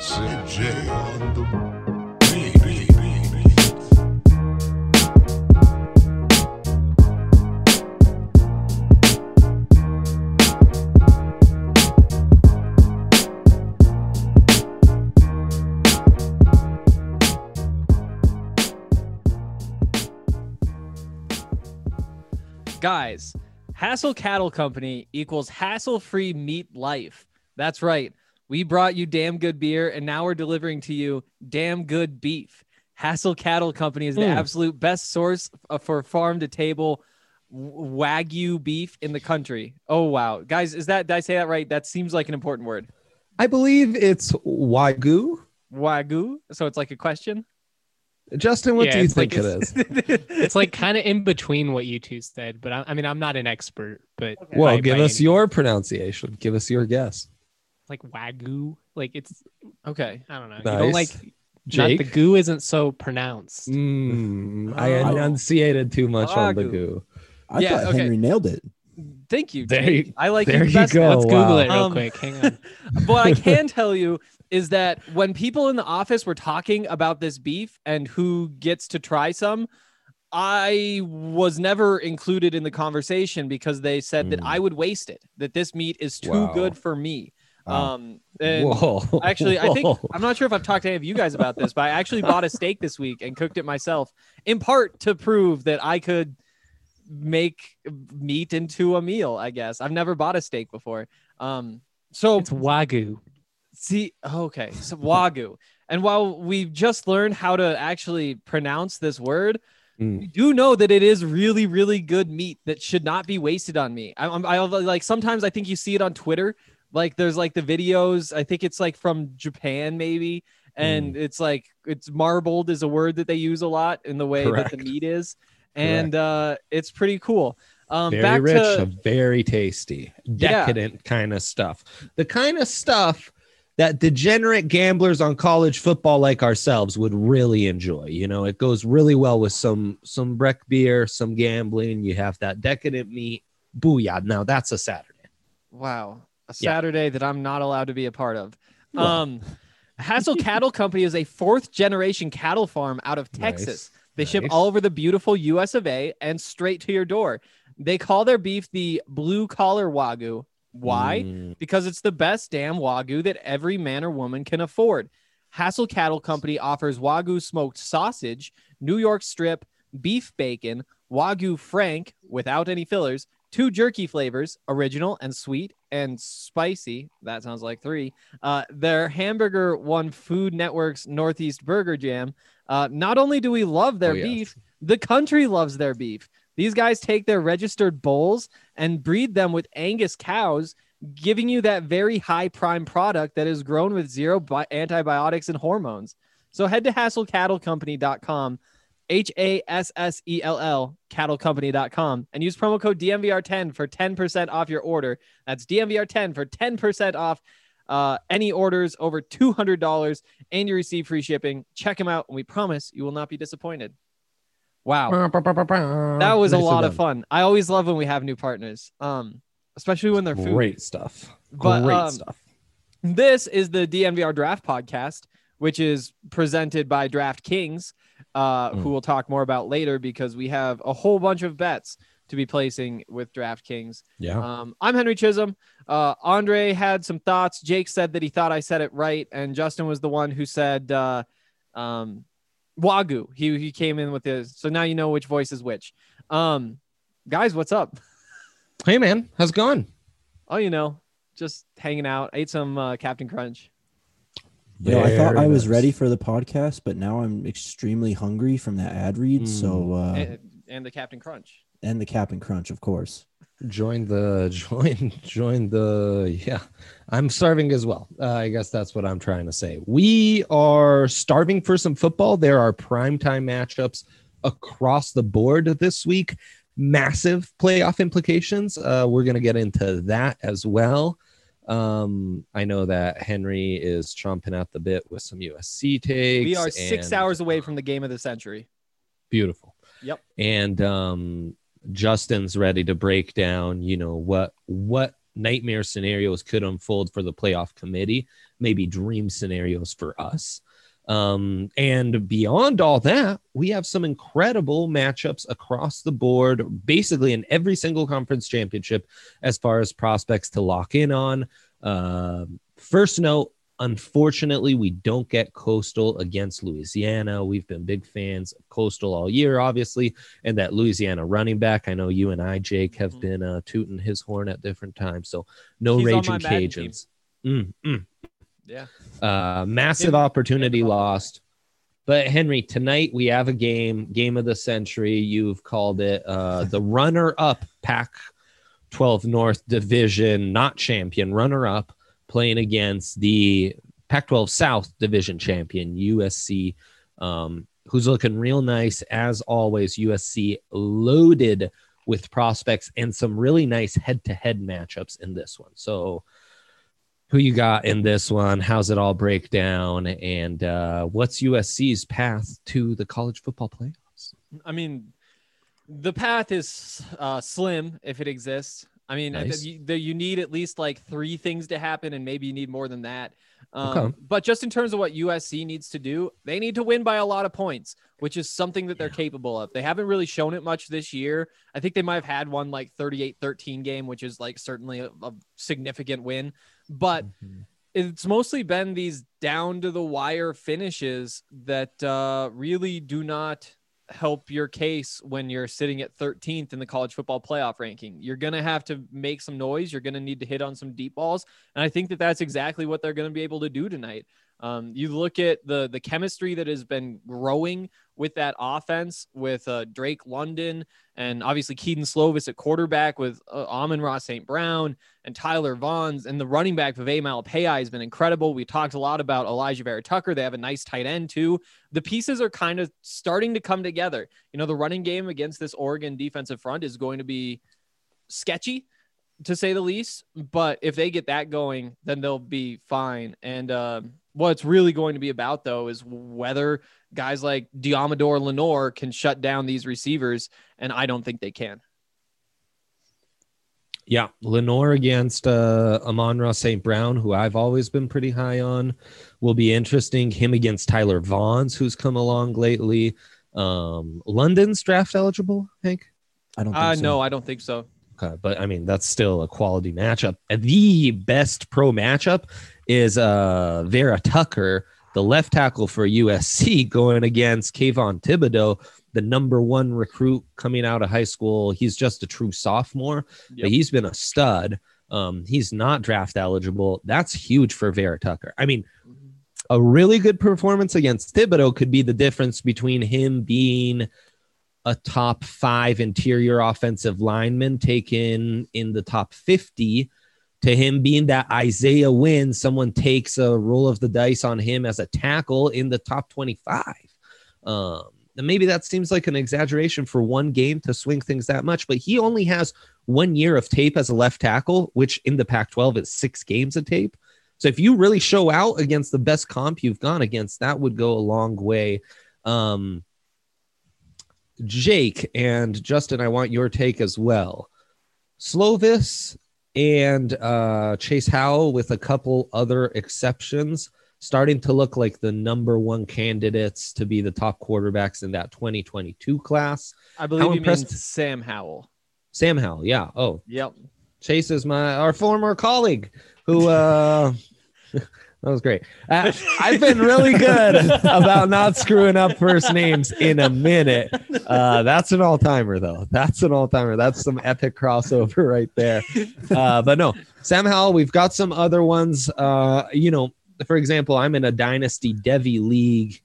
J on the. Guys, Hassell Cattle Company equals hassle free meat life. That's right. We brought you damn good beer, and now we're delivering to you damn good beef. Hassell Cattle Company is the Mm. absolute best source uh, for farm to table wagyu beef in the country. Oh wow, guys, is that did I say that right? That seems like an important word. I believe it's Wagyu. Wagyu. So it's like a question. Justin, what Yeah, do you it's like think it is? It's like kind of in between what you two said, but I, I mean, I'm not an expert, but Well, by- give by us any- your pronunciation. Give us your guess. Like wagyu. Like it's okay. I don't know. You don't like Jake? not the goo isn't so pronounced. Mm, I Oh. enunciated too much on the goo. I Yeah, thought okay. Henry nailed it. Thank you. There Jake. you- I like there you you best go. Let's Google it real Um, quick. Hang on. what I can tell you is that when people in the office were talking about this beef and who gets to try some, I was never included in the conversation because they said that Mm. I would waste it, that this meat is too Wow. good for me. Wow. Um, and Whoa. actually, I think I'm not sure if I've talked to any of you guys about this, but I actually bought a steak this week and cooked it myself, in part to prove that I could make meat into a meal. I guess I've never bought a steak before. Um, so It's wagyu. See, okay, so wagyu. And while we've just learned how to actually pronounce this word, Mm. we do know that it is really, really good meat that should not be wasted on me. I, I'm, I like sometimes I think you see it on Twitter. Like there's like the videos. I think it's like from Japan maybe, and it's like it's marbled is a word that they use a lot in the way that the meat is, and uh, it's pretty cool. Um, very back rich, to very tasty, Yeah. decadent kind of stuff. The kind of stuff that degenerate gamblers on college football like ourselves would really enjoy. You know, it goes really well with some some Breck beer, some gambling. You have that decadent meat. Booyah! Now that's a Saturday. Wow. A Yeah. Saturday that I'm not allowed to be a part of. Well. Um Hassell Cattle Company is a fourth generation cattle farm out of Nice. Texas. They ship all over the beautiful US of A and straight to your door. They call their beef the blue collar wagyu. Why? Mm, Because it's the best damn wagyu that every man or woman can afford. Hassell Cattle Company offers wagyu smoked sausage, New York strip, beef bacon, wagyu frank without any fillers, two jerky flavors, original and sweet and spicy. That sounds like three. Uh, their hamburger won Food Network's Northeast Burger Jam. Uh, not only do we love their Oh, yes. beef, the country loves their beef. These guys take their registered bulls and breed them with Angus cows, giving you that very high prime product that is grown with zero bi- antibiotics and hormones. So head to hassellcattlecompany.com, H A S S E L L, cattlecompany.com, and use promo code DMVR10 for 10% off your order. That's DMVR10 for 10% off uh, any orders over $200 and you receive free shipping. Check them out, and we promise you will not be disappointed. Wow. That was a lot of fun. I always love when we have new partners, um, especially when they're food. Great stuff. But, Great um, stuff. This is the DMVR Draft Podcast, which is presented by DraftKings, uh, Mm. who we'll talk more about later because we have a whole bunch of bets to be placing with DraftKings. Yeah. Um, I'm Henry Chisholm. Uh, Andre had some thoughts. Jake said that he thought I said it right, and Justin was the one who said uh, um, Wagyu. He he came in with his. So now you know which voice is which. Um, guys, what's up? Hey man, how's it going? Oh, you know, just hanging out. ate some uh, Captain Crunch. You know, I thought I was ready for the podcast, but now I'm extremely hungry from that ad read. So, uh, and, and the Captain Crunch. and the Captain Crunch, of course. join the join join the yeah i'm starving as well. Uh, i guess that's what i'm trying to say. We are starving for some football. There are primetime matchups across the board this week. Massive playoff implications. Uh, we're going to get into that as well um, i know that henry is chomping at the bit with some usc takes We are six and- hours away from the game of the century. beautiful Yep. and um justin's ready to break down you know what what nightmare scenarios could unfold for the playoff committee maybe dream scenarios for us. Um, and beyond all that, we have some incredible matchups across the board, basically in every single conference championship, as far as prospects to lock in on. Uh, first note, unfortunately, we don't get Coastal against Louisiana. We've been big fans of Coastal all year, obviously, and that Louisiana running back. I know you and I, Jake, have Mhm. been uh, tooting his horn at different times. So no He's raging Cajuns. Mm, mm. Yeah. Uh, massive opportunity lost. But Henry, tonight we have a game, game of the century. You've called it uh, the runner-up Pac 12 North Division, not champion, runner-up, playing against the Pac 12 South Division champion USC, um, who's looking real nice as always. USC loaded with prospects and some really nice head-to-head matchups in this one. So who you got in this one? How's it all break down? And uh, what's USC's path to the college football playoffs? I mean, the path is uh, slim if it exists. I mean, Nice. you, the, you need at least like three things to happen, and maybe you need more than that. Um, Okay. But just in terms of what USC needs to do, they need to win by a lot of points, which is something that they're Yeah. capable of. They haven't really shown it much this year. I think they might have had one like 38 13 game, which is like certainly a, a significant win. But it's mostly been these down to the wire finishes that uh, really do not help your case when you're sitting at 13th in the college football playoff ranking. You're going to have to make some noise. You're going to need to hit on some deep balls. And I think that that's exactly what they're going to be able to do tonight. Um, you look at the the chemistry that has been growing with that offense with uh, Drake London and obviously Kedon Slovis at quarterback with uh, Amon-Ra St. Brown and Tyler Vaughns and the running back Vavae Malepeai has been incredible. We talked a lot about Alijah Vera Tucker. They have a nice tight end too. The pieces are kind of starting to come together. You know, the running game against this Oregon defensive front is going to be sketchy to say the least. But if they get that going, then they'll be fine. And uh, what it's really going to be about, though, is whether guys like Deommodore Lenoir can shut down these receivers. And I don't think they can. Yeah, Lenore against uh, Amon St. Brown, who I've always been pretty high on, will be interesting. Him against Tyler Vaughns, who's come along lately. Um, London's draft eligible, Hank. I don't think Uh, so. no, I don't think so. Okay, but I mean that's still a quality matchup. And The best pro matchup is uh Vera Tucker, the left tackle for USC, going against Kayvon Thibodeaux, the number one recruit coming out of high school. He's just a true sophomore, Yep. but he's been a stud. Um, he's not draft eligible. That's huge for Vera Tucker. I mean, a really good performance against Thibodeaux could be the difference between him being a top five interior offensive lineman taken in the top 50 to him being that Isaiah Wynn, someone takes a roll of the dice on him as a tackle in the top 25. Um, and maybe that seems like an exaggeration for one game to swing things that much, but he only has one year of tape as a left tackle, which in the Pac 12 is six games of tape. So if you really show out against the best comp you've gone against, that would go a long way. Um, Jake and Justin, I want your take as well. Slovis and uh, Chase Howell, with a couple other exceptions, starting to look like the number one candidates to be the top quarterbacks in that 2022 class. I believe you impressed- mean Sam Howell. Sam Howell, yeah. Oh, Yep. Chase is my our former colleague who uh that was great. Uh, I've been really good about not screwing up first names in a minute. Uh that's an all-timer though. That's an all-timer. That's some epic crossover right there. Uh but no, Sam Howell, we've got some other ones. Uh you know, for example, I'm in a dynasty devy league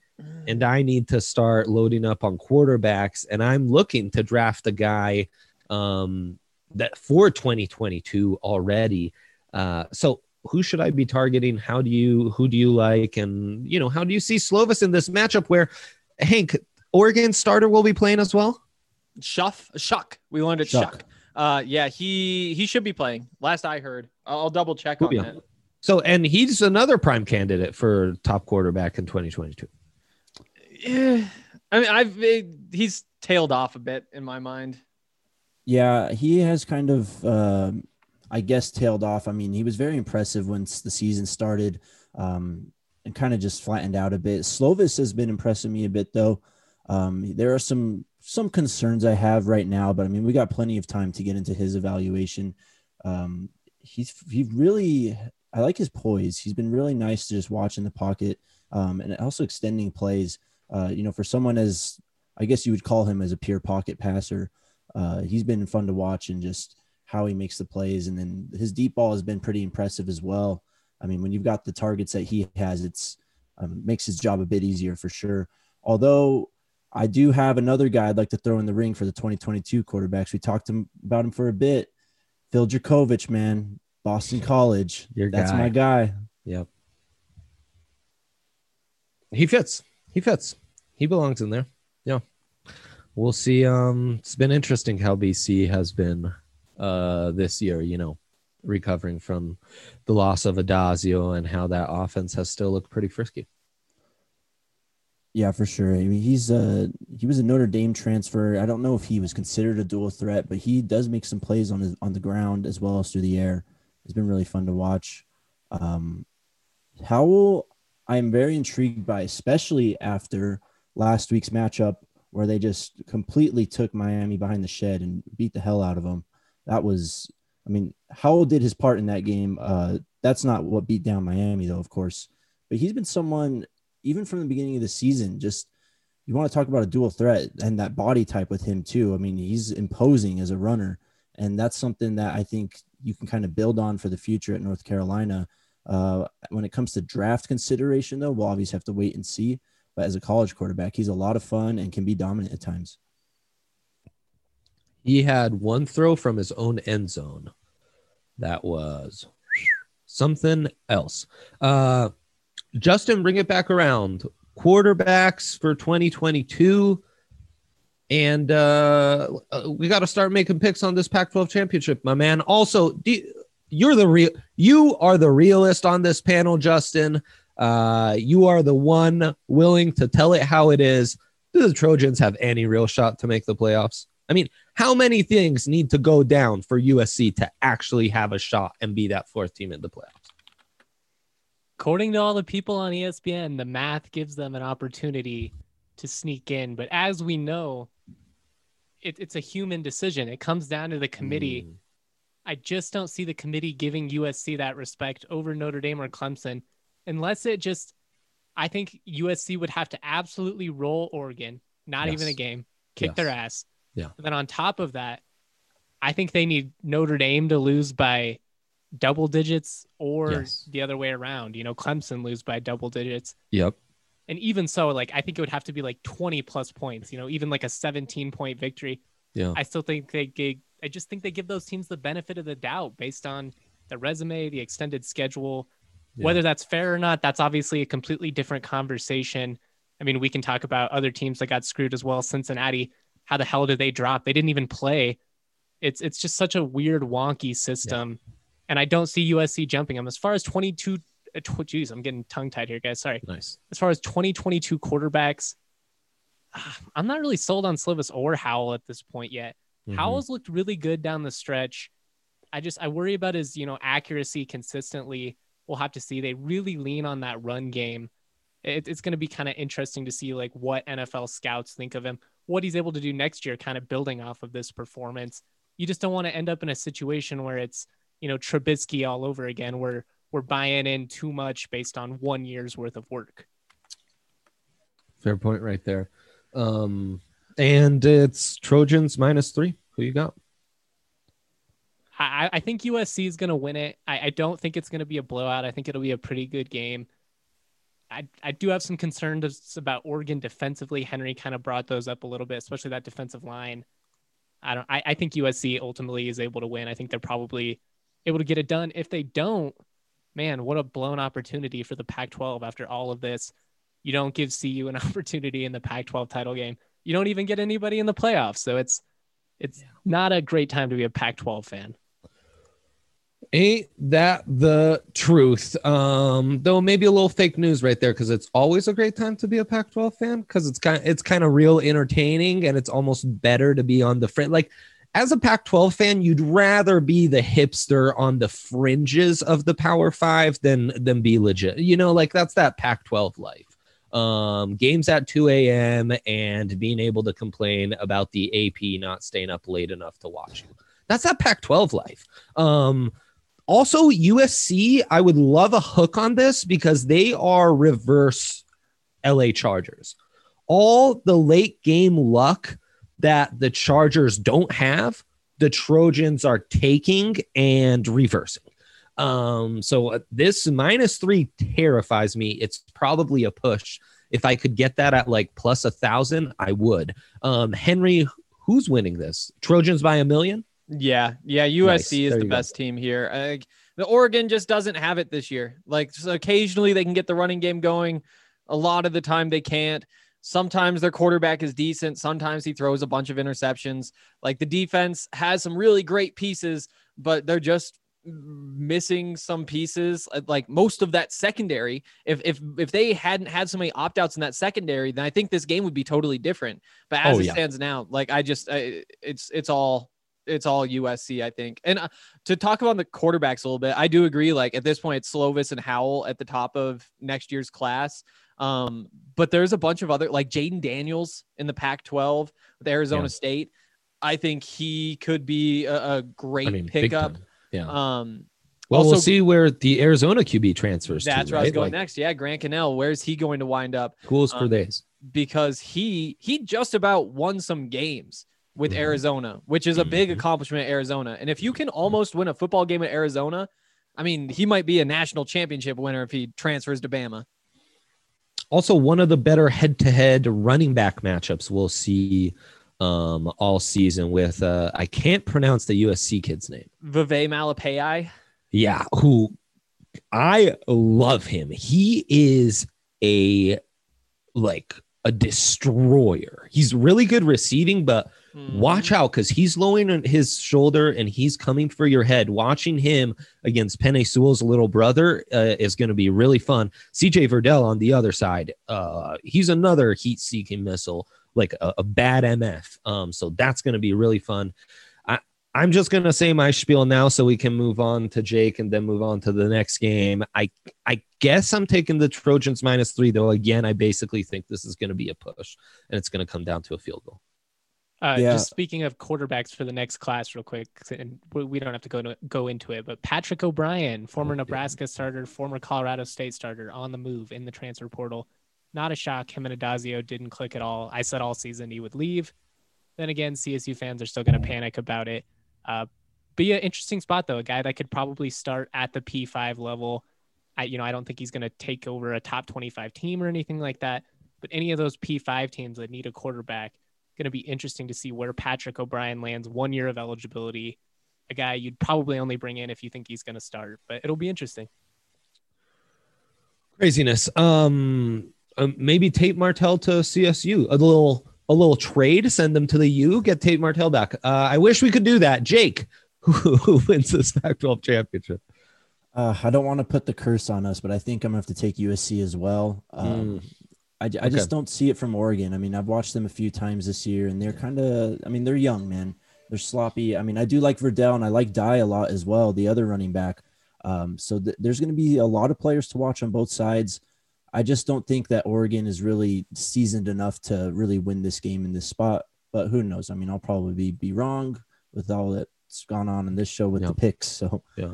and I need to start loading up on quarterbacks and I'm looking to draft a guy um that for 2022 already. Uh, so who should I be targeting? How do you who do you like? And you know, how do you see Slovis in this matchup where Hank Oregon starter will be playing as well? Shuff, Shuck. We learned it Shuck. Shuck. Uh, yeah, he he should be playing. Last I heard, I'll I'll double check on yeah. that. So and he's another prime candidate for top quarterback in 2022. Yeah, I mean, I've it, he's tailed off a bit in my mind. Yeah, he has kind of, um I guess, tailed off. I mean, he was very impressive once the season started. um, and kind of just flattened out a bit. Slovis has been impressing me a bit though. Um, there are some some concerns I have right now, but I mean we got plenty of time to get into his evaluation. Um, he's he really I like his poise. He's been really nice to just watch in the pocket um, and also extending plays. Uh, you know, for someone as I guess you would call him as a pure pocket passer, uh, he's been fun to watch and just how he makes the plays. And then his deep ball has been pretty impressive as well. I mean, when you've got the targets that he has, it's um, makes his job a bit easier for sure. Although I do have another guy I'd like to throw in the ring for the 2022 quarterbacks. We talked about him for a bit. Phil Jurkovec, man, Boston College. Your That's guy. my guy. Yep. He fits. He fits. He belongs in there. Yeah. We'll see. Um, it's been interesting how BC has been uh this year, you know, recovering from the loss of Addazio and how that offense has still looked pretty frisky. Yeah, for sure. I mean, he's uh he was a Notre Dame transfer. I don't know if he was considered a dual threat, but he does make some plays on his on the ground as well as through the air. It's been really fun to watch. Um, Howell, I'm very intrigued by, especially after last week's matchup where they just completely took Miami behind the shed and beat the hell out of them. That was, I mean, Howell did his part in that game. Uh, that's not what beat down Miami, though, of course. But he's been someone, even from the beginning of the season, just you want to talk about a dual threat and that body type with him, too. I mean, he's imposing as a runner. And that's something that I think you can kind of build on for the future at North Carolina. Uh, when it comes to draft consideration, though, we'll obviously have to wait and see. But as a college quarterback, he's a lot of fun and can be dominant at times. He had one throw from his own end zone. That was something else. Uh, Justin, bring it back around. Quarterbacks for 2022. And uh, uh, we got to start making picks on this Pac 12 championship, my man. Also, do, you're the real, you are the realist on this panel, Justin. Uh, you are the one willing to tell it how it is. Do the Trojans have any real shot to make the playoffs? I mean, how many things need to go down for USC to actually have a shot and be that fourth team in the playoffs? According to all the people on ESPN, the math gives them an opportunity to sneak in. But as we know, it, it's a human decision. It comes down to the committee. Mm. I just don't see the committee giving USC that respect over Notre Dame or Clemson, unless it just. I think USC would have to absolutely roll Oregon, not even a game, kick Yes. their ass. Yeah. And then on top of that, I think they need Notre Dame to lose by double digits or Yes. the other way around. You know, Clemson lose by double digits. Yep. And even so, like I think it would have to be like 20 plus points, you know, even like a 17 point victory. Yeah. I still think they give, I just think they give those teams the benefit of the doubt based on the resume, the extended schedule. Yeah. Whether that's fair or not, that's obviously a completely different conversation. I mean, we can talk about other teams that got screwed as well. Cincinnati, how the hell did they drop? They didn't even play. It's it's just such a weird, wonky system. And I don't see USC jumping them. As far as 22, uh, tw- geez, I'm getting tongue tied here, guys. Sorry Nice. as far as 2022 quarterbacks, ah, I'm not really sold on Slivis or Howell at this point yet. Mhm. Howell's looked really good down the stretch. I just I worry about his you know accuracy consistently. We'll have to see. They really lean on that run game. It, it's going to be kind of interesting to see like what NFL scouts think of him, what he's able to do next year, kind of building off of this performance. You just don't want to end up in a situation where it's you know Trubisky all over again, where we're buying in too much based on one year's worth of work. Fair point right there. Um, and it's Trojans minus three. Who you got? I, I think USC is going to win it. I, I don't think it's going to be a blowout. I think it'll be a pretty good game. I, I do have some concerns about Oregon defensively. Henry kind of brought those up a little bit, especially that defensive line. I don't. I, I think USC ultimately is able to win. I think they're probably able to get it done. If they don't, man, what a blown opportunity for the Pac-12 after all of this. You don't give CU an opportunity in the Pac-12 title game. You don't even get anybody in the playoffs. So it's it's not a great time to be a Pac-12 fan. Ain't that the truth? Um, though maybe a little fake news right there because it's always a great time to be a Pac-12 fan because it's kind it's kind of real entertaining and it's almost better to be on the front. Like as a Pac 12 fan, you'd rather be the hipster on the fringes of the Power Five than, than be legit. You know, like that's that Pac 12 life. Um, games at 2 a.m. and being able to complain about the AP not staying up late enough to watch you. That's that Pac 12 life. Um, also, USC, I would love a hook on this because they are reverse LA Chargers. All the late game luck that the Chargers don't have, the Trojans are taking and reversing. Um, so uh, this minus three terrifies me. It's probably a push. If I could get that at like plus a thousand, I would. Um, Henry, who's winning this? Trojans by a million? Yeah, yeah. USC Nice. is There the you go. best team here. The Oregon just doesn't have it this year. Like so occasionally they can get the running game going. A lot of the time they can't. Sometimes their quarterback is decent. Sometimes he throws a bunch of interceptions. Like the defense has some really great pieces, but they're just missing some pieces. Uh, Like most of that secondary. If if if they hadn't had so many opt outs in that secondary, then I think this game would be totally different. But as Oh, it yeah. stands now, like I just I, it's it's all it's all USC, I think. And uh, to talk about the quarterbacks a little bit, I do agree. Like at this point, it's Slovis and Howell at the top of next year's class. Um, but there's a bunch of other like Jayden Daniels in the Pac-12 with Arizona Yeah. State. I think he could be a, a great I mean, pickup. Yeah. Um, Well, we'll see where the Arizona QB transfers. that's to, where I was going Like, next. Yeah, Grant Gunnell. Where's he going to wind up? Schools for Um, days. because he he just about won some games with Mhm. Arizona, which is a big Mhm. accomplishment at Arizona. And if you can almost win a football game at Arizona, I mean, he might be a national championship winner if he transfers to Bama. Also, one of the better head-to-head running back matchups we'll see um, all season with uh, I can't pronounce the USC kid's name. Vavae Malepeai. Yeah, who I love him. He is a like a destroyer. He's really good receiving, but Mm-hmm. watch out because he's lowering his shoulder and he's coming for your head. Watching him against Penei Sewell's little brother uh, is going to be really fun. CJ Verdell on the other side, uh, he's another heat-seeking missile, like a, a bad MF. Um, so that's going to be really fun. I, I'm just going to say my spiel now so we can move on to Jake and then move on to the next game. I I guess I'm taking the Trojans minus three, though. Again, I basically think this is going to be a push and it's going to come down to a field goal. Uh, Yeah. Just speaking of quarterbacks for the next class, real quick, and we don't have to go to, go into it, but Patrick O'Brien, former Oh, yeah. Nebraska starter, former Colorado State starter, on the move in the transfer portal. Not a shock. Him and Addazio didn't click at all. I said all season he would leave. Then again, CSU fans are still going to panic about it. Uh, be an interesting spot though. A guy that could probably start at the P5 level. I, you know, I don't think he's going to take over a top 25 team or anything like that. But any of those P5 teams that need a quarterback, going to be interesting to see where Patrick O'Brien lands. One year of eligibility, a guy you'd probably only bring in if you think he's going to start, but it'll be interesting. Craziness. Um, um, maybe Tate Martell to CSU. A little, a little trade. Send them to the U. Get Tate Martell back. Uh, I wish we could do that. Jake, who, who wins this Pac-12 championship? Uh, I don't want to put the curse on us, but I think I'm gonna have to take USC as well. Um, I, I just don't see it from Oregon. I mean, I've watched them a few times this year, and they're kind of. I mean, they're young, man. They're sloppy. I mean, I do like Verdell, and I like Dye a lot as well, the other running back. Um, so th- there's going to be a lot of players to watch on both sides. I just don't think that Oregon is really seasoned enough to really win this game in this spot. But who knows? I mean, I'll probably be, be wrong with all that's gone on in this show with Yeah. the picks. So Yeah,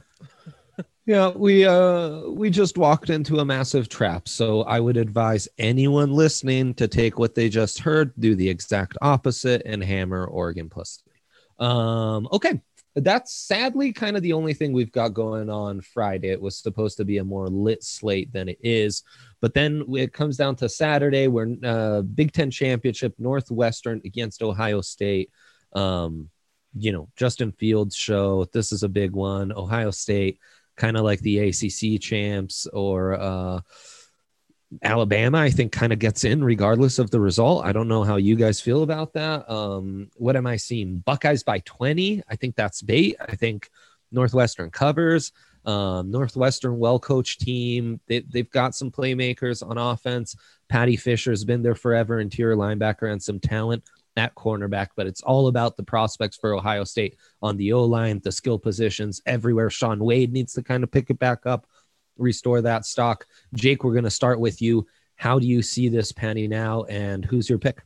we uh we just walked into a massive trap. So I would advise anyone listening to take what they just heard, do the exact opposite, and hammer Oregon plus three. Um, okay. That's sadly kind of the only thing we've got going on Friday. It was supposed to be a more lit slate than it is, but then it comes down to Saturday, where uh, Big Ten championship, Northwestern against Ohio State. Um, you know, Justin Fields show. This is a big one. Ohio State kind of like the ACC champs or uh, Alabama, I think kind of gets in regardless of the result. I don't know how you guys feel about that. Um, what am I seeing? Buckeyes by 20. I think that's bait. I think Northwestern covers. Um, Northwestern, well coached team. They, they've got some playmakers on offense. Paddy Fisher's been there forever, interior linebacker, and some talent. At cornerback, but it's all about the prospects for Ohio State on the O line, the skill positions everywhere. Shaun Wade needs to kind of pick it back up, restore that stock. Jake, we're going to start with you. How do you see this panning now, and who's your pick?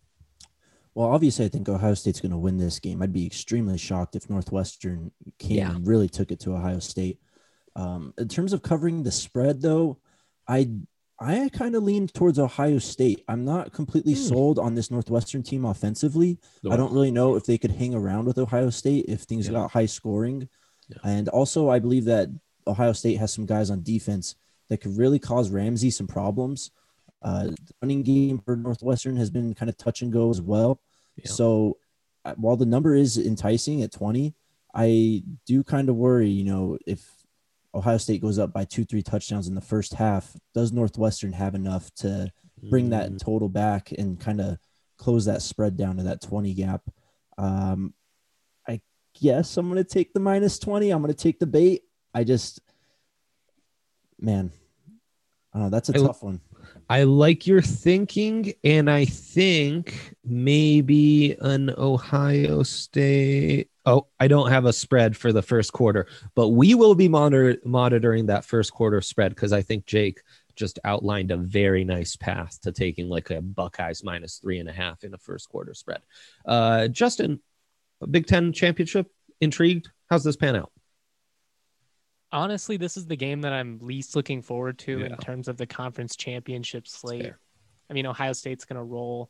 Well, obviously, I think Ohio State's going to win this game. I'd be extremely shocked if Northwestern came Yeah. and really took it to Ohio State. Um, in terms of covering the spread, though, I I kind of lean towards Ohio State. I'm not completely Hmm. sold on this Northwestern team offensively. I don't really know if they could hang around with Ohio State if things Yeah. got high scoring. Yeah. And also, I believe that Ohio State has some guys on defense that could really cause Ramsey some problems. Uh, the running game for Northwestern has been kind of touch and go as well. Yeah. So uh, while the number is enticing at 20, I do kind of worry, you know, if Ohio State goes up by two, three touchdowns in the first half, does Northwestern have enough to bring Mm, that total back and kind of close that spread down to that 20 gap? Um, I guess I'm going to take the minus 20. I'm going to take the bait. I just, man, I don't know. That's a I- tough one. I like your thinking, and I think maybe an Ohio State. Oh, I don't have a spread for the first quarter, but we will be monitor- monitoring that first quarter spread because I think Jake just outlined a very nice path to taking like a Buckeyes minus three and a half in a first quarter spread. Uh, Justin, Big Ten championship, intrigued? How's this pan out? Honestly, this is the game that I'm least looking forward to Yeah. in terms of the conference championship slate. fair. I mean, Ohio State's going to roll.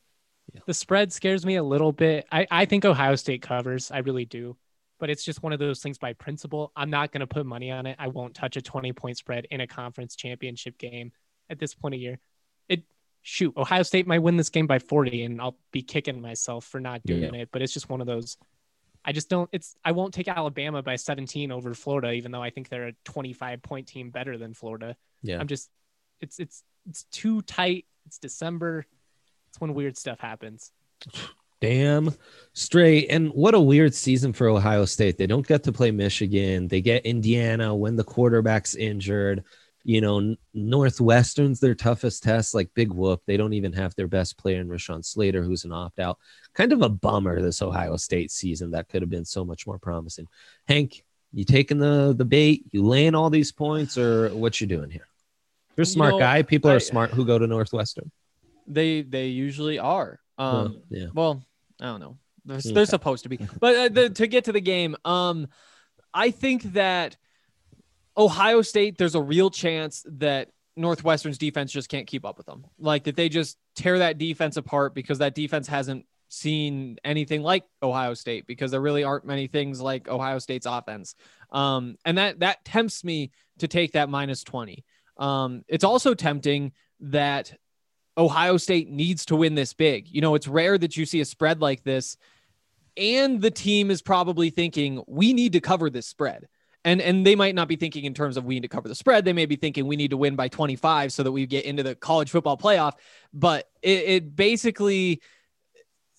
Yeah. The spread scares me a little bit. I, I think Ohio State covers. I really do. But it's just one of those things by principle. I'm not going to put money on it. I won't touch a 20 point spread in a conference championship game at this point of year. It shoot, Ohio State might win this game by 40 and I'll be kicking myself for not doing Yeah. it. But it's just one of those. I just don't it's I won't take Alabama by 17 over Florida, even though I think they're a 25 point team better than Florida. Yeah. I'm just it's it's it's too tight. It's December. It's when weird stuff happens. Damn straight. And what a weird season for Ohio State. They don't get to play Michigan. They get Indiana when the quarterback's injured. You know, Northwestern's their toughest test, like big whoop. They don't even have their best player in Rashawn Slater, who's an opt out. Kind of a bummer this Ohio State season. That could have been so much more promising. Hank, you taking the the bait? You laying all these points, or what you doing here? You're a You smart know, guy. People are I- smart who go to Northwestern. They they usually are. Um, Well, yeah. Well, I don't know. They're, Okay. they're supposed to be. But uh, the, to get to the game, um, I think that Ohio State, there's a real chance that Northwestern's defense just can't keep up with them. Like that they just tear that defense apart because that defense hasn't seen anything like Ohio State because there really aren't many things like Ohio State's offense. Um, and that that tempts me to take that minus 20. Um, it's also tempting that Ohio State needs to win this big. You know, it's rare that you see a spread like this and the team is probably thinking we need to cover this spread. And and they might not be thinking in terms of we need to cover the spread. They may be thinking we need to win by 25 so that we get into the college football playoff. But it, it basically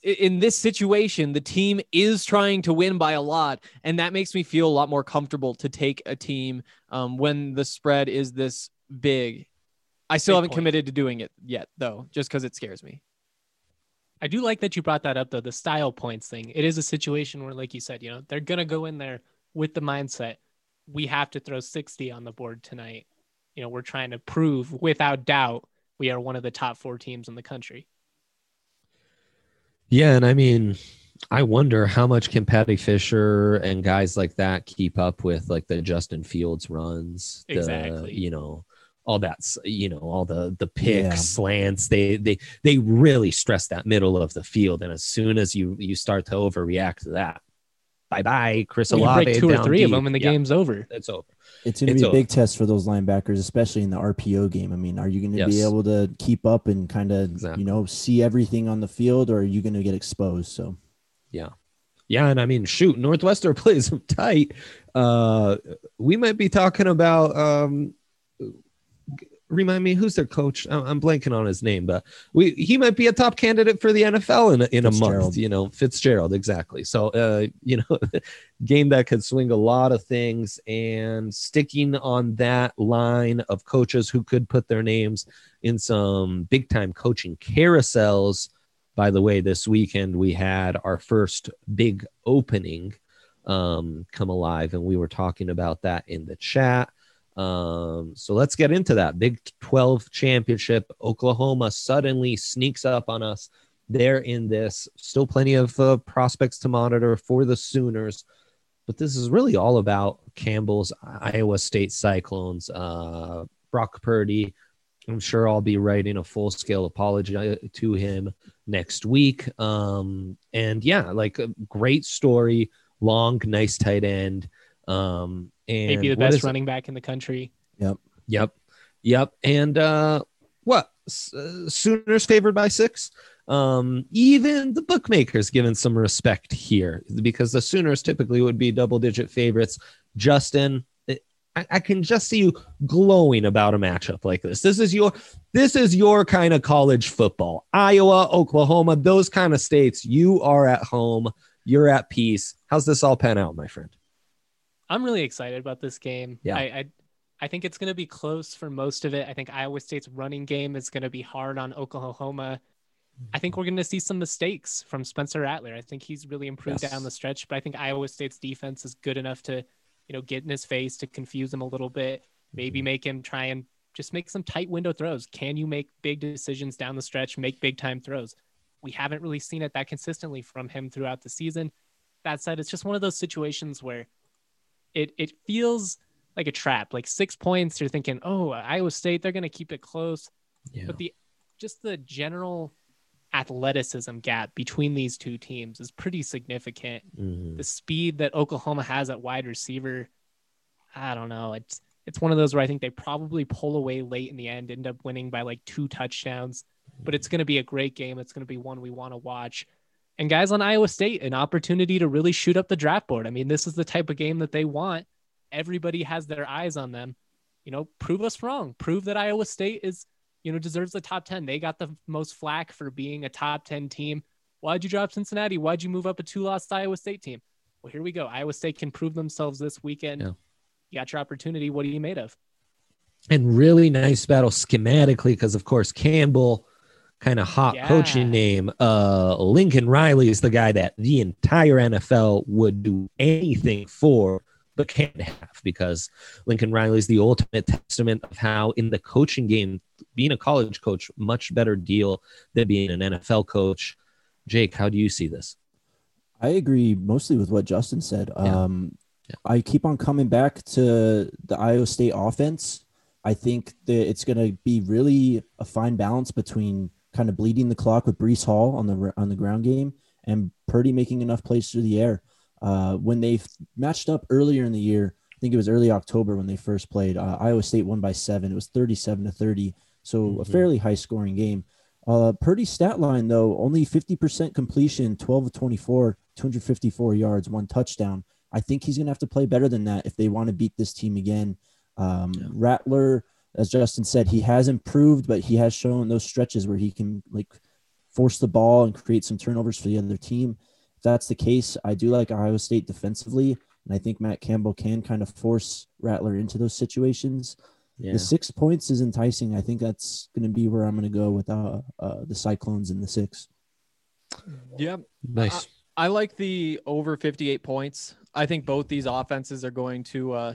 in this situation, the team is trying to win by a lot, and that makes me feel a lot more comfortable to take a team um, when the spread is this big. I still Big haven't point. committed to doing it yet, though, just because it scares me. I do like that you brought that up though, the style points thing. It is a situation where, like you said, you know, they're gonna go in there with the mindset, we have to throw 60 on the board tonight. You know, we're trying to prove without doubt we are one of the top four teams in the country. Yeah, and I mean, I wonder how much can Paddy Fisher and guys like that keep up with like the Justin Fields runs, the, Exactly. you know, all that, you know, all the the picks, Yeah. slants. They they they really stress that middle of the field, and as soon as you you start to overreact to that, bye bye, Chris You Olave. break two or down three of them and the Yeah, game's over. It's over. It's going to be a over. big test for those linebackers, especially in the RPO game. I mean, are you going to be able to keep up and kind of, Exactly. you know, see everything on the field, or are you going to get exposed? So, yeah Yeah, and I mean, shoot, Northwestern plays them tight. Uh, we might be talking about. Um, remind me who's their coach? I'm blanking on his name, but we he might be a top candidate for the NFL in a, in a month. You know, Fitzgerald, exactly. So, uh, you know, game that could swing a lot of things, and sticking on that line of coaches who could put their names in some big time coaching carousels. By the way, this weekend we had our first big opening um, come alive, and we were talking about that in the chat. Um, so let's get into that Big 12 championship. Oklahoma suddenly sneaks up on us. They're in this. Still plenty of uh, prospects to monitor for the Sooners, but this is really all about Campbell's Iowa State Cyclones. Uh, Brock Purdy. I'm sure I'll be writing a full scale apology to him next week. Um, and yeah, like a great story, long, nice tight end. Um, and Maybe the best is- running back in the country. Yep. Yep. Yep. And uh what? S- uh, Sooners favored by 6. Um even the bookmakers given some respect here because the Sooners typically would be double digit favorites. Justin, I, I can just see you glowing about a matchup like this. This is your this is your kind of college football. Iowa, Oklahoma, those kind of states. You are at home. You're at peace. How's this all pan out, my friend? I'm really excited about this game. Yeah. I I, I think it's going to be close for most of it. I think Iowa State's running game is going to be hard on Oklahoma. I think mm-hmm. we're going to see some mistakes from Spencer Rattler. I think he's really improved Yes. down the stretch, but I think Iowa State's defense is good enough to, you know, get in his face to confuse him a little bit, maybe mm-hmm. make him try and just make some tight window throws. Can you make big decisions down the stretch, make big time throws? We haven't really seen it that consistently from him throughout the season. That said, it's just one of those situations where it it feels like a trap. Like six points, you're thinking, oh, Iowa State, they're gonna keep it close. Yeah. But the just the general athleticism gap between these two teams is pretty significant. Mhm. The speed that Oklahoma has at wide receiver, I don't know. It's it's one of those where I think they probably pull away late in the end, end up winning by like two touchdowns. But it's going to be a great game. It's going to be one we want to watch. And guys on Iowa State, an opportunity to really shoot up the draft board. I mean, this is the type of game that they want. Everybody has their eyes on them. You know, prove us wrong. Prove that Iowa State is, you know, deserves the top 10. They got the most flack for being a top 10 team. Why'd you drop Cincinnati? Why'd you move up a two loss Iowa State team? Well, here we go. Iowa State can prove themselves this weekend. Yeah. You got your opportunity. What are you made of? and really nice battle schematically because of course Campbell kind of hot Yeah. coaching name uh Lincoln Riley is the guy that the entire NFL would do anything for but can't have because Lincoln Riley is the ultimate testament of how in the coaching game being a college coach much better deal than being an NFL coach Jake how do you see this I agree mostly with what Justin said. Yeah. Um, Yeah. I keep on coming back to the Iowa State offense. I think that it's going to be really a fine balance between kind of bleeding the clock with Breece Hall on the on the ground game and Purdy making enough plays through the air. Uh, when they matched up earlier in the year, I think it was early October when they first played. Uh, Iowa State won by seven. It was thirty-seven to thirty, so a Mhm. fairly high-scoring game. Uh, Purdy's stat line though, only 50% completion, 12 of 24, 254 yards, one touchdown. I think he's gonna have to play better than that if they want to beat this team again. Um, Yeah. Rattler, as Justin said, he has improved, but he has shown those stretches where he can like force the ball and create some turnovers for the other team. If that's the case, I do like Iowa State defensively, and I think Matt Campbell can kind of force Rattler into those situations. yeah The six points is enticing. I think that's going to be where I'm going to go with uh, uh, the Cyclones in the six. Yeah, nice I like the over 58 points. I think both these offenses are going to uh,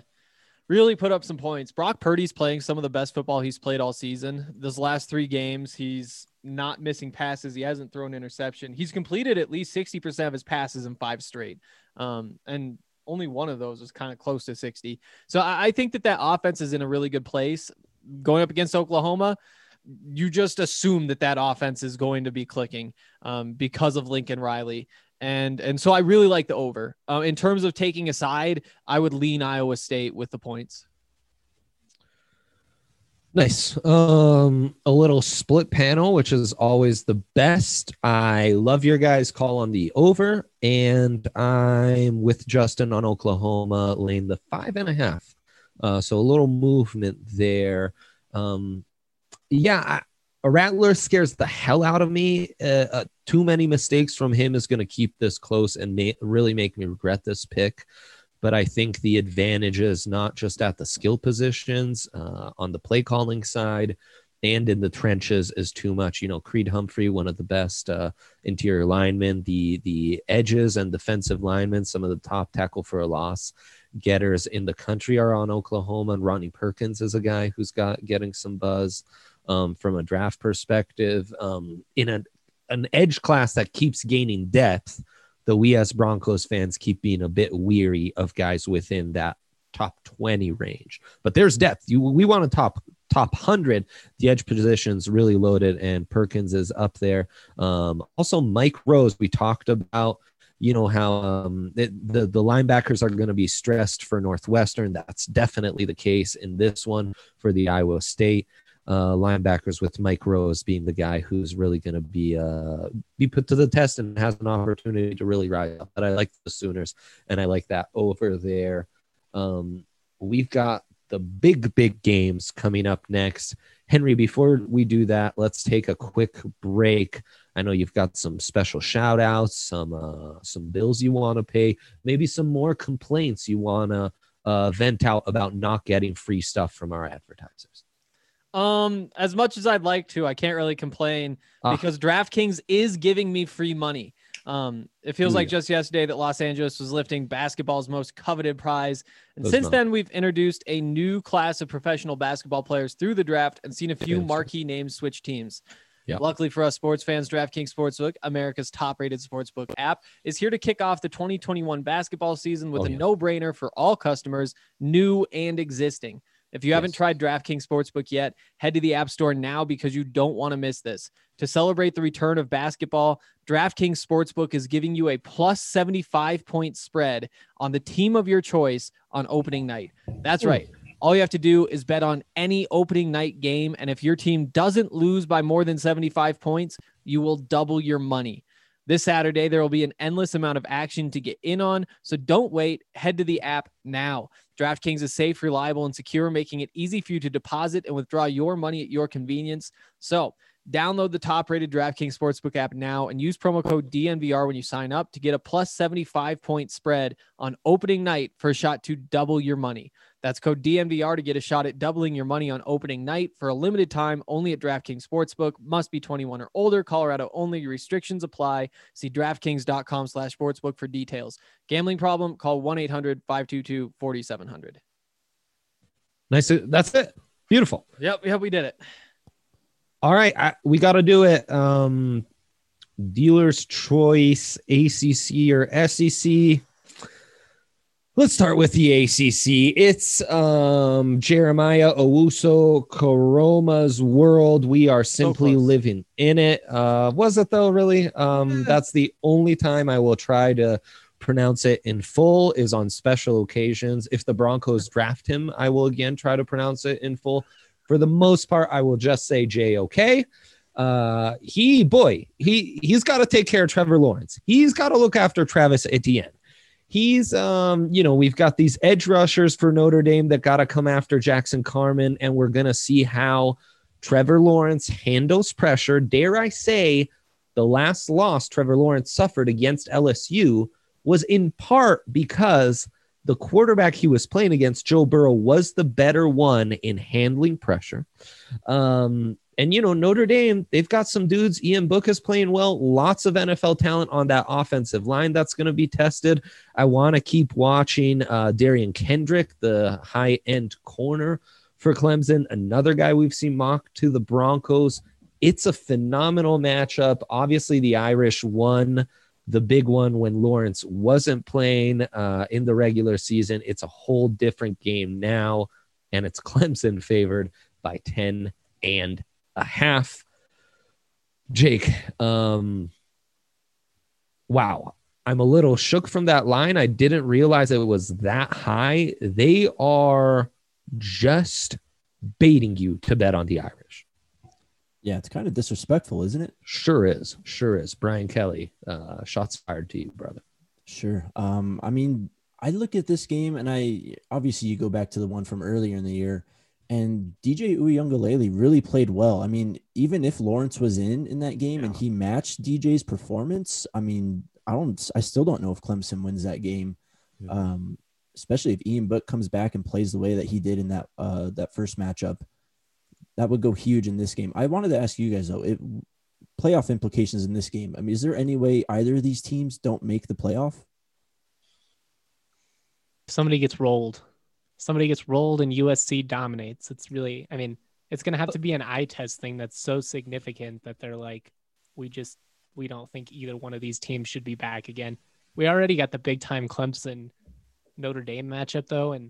really put up some points. Brock Purdy's playing some of the best football he's played all season. Those last three games, he's not missing passes. He hasn't thrown interception. He's completed at least 60% of his passes in five straight. Um, and only one of those was kind of close to 60. So I, I think that that offense is in a really good place. Going up against Oklahoma, you just assume that that offense is going to be clicking um, because of Lincoln Riley and and so I really like the over. Uh, in terms of taking a side, I would lean Iowa State with the points. Nice. Um, a little split panel, which is always the best. I love your guys' call on the over, and I'm with Justin on Oklahoma, lane the five and a half. Uh, so a little movement there. Um, yeah, I, a Rattler scares the hell out of me. Uh, uh, too many mistakes from him is going to keep this close and may, really make me regret this pick but I think the advantage is not just at the skill positions uh, on the play calling side. and in the trenches is too much. You know, Creed Humphrey, one of the best uh, interior linemen, the the edges and defensive linemen, some of the top tackle for a loss getters in the country are on Oklahoma. And Ronnie Perkins is a guy who's got getting some buzz um, from a draft perspective. Um, in a, an edge class that keeps gaining depth, the we as Broncos fans keep being a bit weary of guys within that top 20 range. But there's depth. You we want a top top 100. The edge position's really loaded and Perkins is up there. Um, also Mike Rose we talked about you know how um, the, the the linebackers are going to be stressed for Northwestern. That's definitely the case in this one for the Iowa State uh, linebackers, with Mike Rose being the guy who's really going to be uh, be put to the test and has an opportunity to really rise up. But I like the Sooners, and I like that over there. Um, we've got the big big games coming up next. Henry, before we do that, let's take a quick break. I know you've got some special shout outs, some uh, some bills you want to pay, maybe some more complaints you want to uh, vent out about not getting free stuff from our advertisers. Um, as much as I'd like to, I can't really complain Ah. because DraftKings is giving me free money. Um, it feels Ooh, like just yesterday that Los Angeles was lifting basketball's most coveted prize. And since not. then, we've introduced a new class of professional basketball players through the draft and seen a few marquee names switch teams. Yeah. Luckily for us sports fans, DraftKings Sportsbook, America's top rated sportsbook app, is here to kick off the 2021 basketball season with Oh, a yeah. no brainer for all customers, new and existing. If you haven't tried DraftKings Sportsbook yet, head to the App Store now because you don't want to miss this. To celebrate the return of basketball, DraftKings Sportsbook is giving you a plus 75 point spread on the team of your choice on opening night. That's right. All you have to do is bet on any opening night game. And if your team doesn't lose by more than 75 points, you will double your money. This Saturday, there will be an endless amount of action to get in on. So don't wait. Head to the app now. DraftKings is safe, reliable, and secure, making it easy for you to deposit and withdraw your money at your convenience. So download the top rated DraftKings Sportsbook app now and use promo code DNVR when you sign up to get a plus 75 point spread on opening night for a shot to double your money. That's code DNVR to get a shot at doubling your money on opening night for a limited time only at DraftKings Sportsbook. Must be 21 or older. Colorado only. Restrictions apply. See DraftKings.com slash sportsbook for details. Gambling problem? Call 1-800-522-4700. Nice. That's it. Beautiful. Yep, yep, we did it. All right, I, we got to do it. Um, dealer's choice, ACC or SEC. Let's start with the ACC. It's um, Jeremiah Owusu Koramoah's world. We are simply close. living in it. Uh, was it though? Really? Um, that's the only time I will try to pronounce it in full. Is on special occasions. If the Broncos draft him, I will again try to pronounce it in full for the most part, I will just say J OK. Uh, he boy, he he's got to take care of Trevor Lawrence. He's got to look after Travis Etienne. He's um, you know, we've got these edge rushers for Notre Dame that got to come after Jackson Carman, and we're gonna see how Trevor Lawrence handles pressure. Dare I say, the last loss Trevor Lawrence suffered against LSU was in part because the quarterback he was playing against, Joe Burrow, was the better one in handling pressure. Um, and you know, Notre Dame, they've got some dudes. Ian Book is playing well. Lots of NFL talent on that offensive line that's going to be tested. I want to keep watching uh, Derion Kendrick, the high end corner for Clemson, another guy we've seen mocked to the Broncos. It's a phenomenal matchup. Obviously, the Irish won the big one when Lawrence wasn't playing uh, in the regular season. It's a whole different game now, and it's Clemson favored by 10 and a half. Jake, um, wow. I'm a little shook from that line. I didn't realize it was that high. They are just baiting you to bet on the Irish. Yeah, it's kind of disrespectful, isn't it? Sure is. Sure is. Brian Kelly, uh, shots fired to you, brother. Sure. Um, I mean, I look at this game and I obviously you go back to the one from earlier in the year and DJ Uiagalelei really played well. I mean, even if Lawrence was in in that game and he matched DJ's performance, I mean, I don't I still don't know if Clemson wins that game. Yeah. Um, especially if Ian Book comes back and plays the way that he did in that uh that first matchup. that would go huge in this game. I wanted to ask you guys though, it, playoff implications in this game. I mean, is there any way either of these teams don't make the playoff? somebody gets rolled. Somebody gets rolled and USC dominates. It's really, I mean, it's going to have to be an eye test thing that's so significant that they're like, we just, we don't think either one of these teams should be back again. We already got the big time Clemson Notre Dame matchup though. And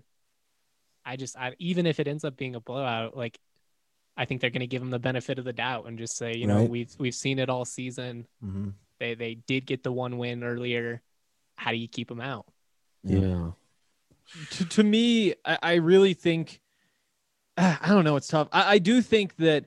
I just, I, even if it ends up being a blowout, like, I think they're going to give them the benefit of the doubt and just say, you know, we've, we've seen it all season. Mm-hmm. They, they did get the one win earlier. How do you keep them out? Yeah. To, to me, I, I really think I don't know. It's tough. I, I do think that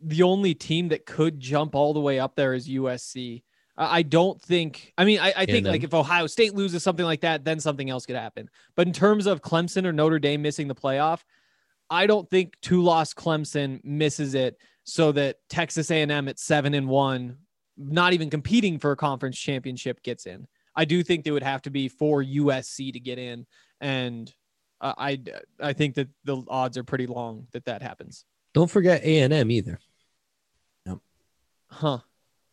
the only team that could jump all the way up there is USC. I don't think. I mean, I, I think A&M. like if Ohio State loses something like that, then something else could happen. But in terms of Clemson or Notre Dame missing the playoff, I don't think two loss Clemson misses it so that Texas A&M at seven and one, not even competing for a conference championship, gets in. I do think they would have to be for USC to get in, and uh, I I think that the odds are pretty long that that happens. Don't forget A and M either. Huh?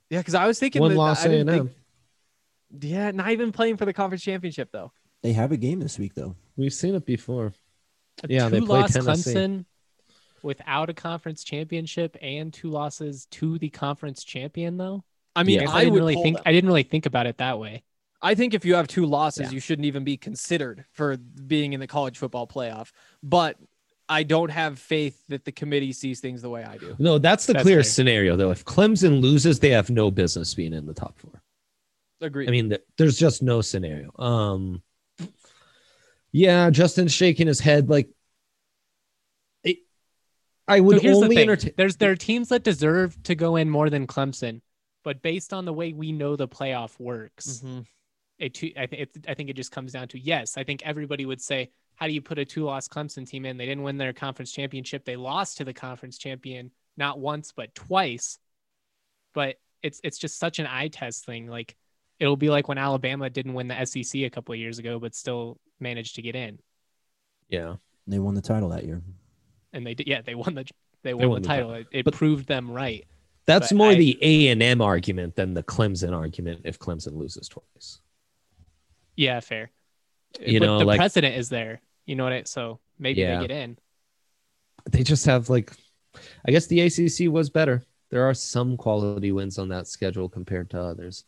Yeah, because I was thinking One that- loss I A didn't and M. think- Yeah, not even playing for the conference championship though. They have a game this week though. We've seen it before. A Yeah, they play Tennessee. Clemson without a conference championship and two losses to the conference champion, though. I mean, I, I I, didn't really think. them. I didn't really think about it that way. I think if you have two losses, Yeah. you shouldn't even be considered for being in the college football playoff. But I don't have faith that the committee sees things the way I do. No, that's the That's clear fair. scenario though. If Clemson loses, they have no business being in the top four. Agree. I mean, there's just no scenario. Um, yeah, Justin's shaking his head like. It, I would so here's the only entertain. there's there are teams that deserve to go in more than Clemson, but based on the way we know the playoff works, Mhm. It, two- I, th- it, I think it just comes down to yes. I think everybody would say, how do you put a two-loss Clemson team in? They didn't win their conference championship. They lost to the conference champion not once but twice. But it's it's just such an eye test thing. Like it'll be like when Alabama didn't win the SEC a couple of years ago, but still managed to get in, Yeah, They won the title that year. and they did. Yeah, they won the they won, won the the title. It, it proved them right. that's But more I- the A and M argument than the Clemson argument. If Clemson loses twice, Yeah, fair. You But know, the like- precedent is there. You know what? I, so maybe Yeah. they get in. they just have like, I guess the ACC was better. There are some quality wins on that schedule compared to others.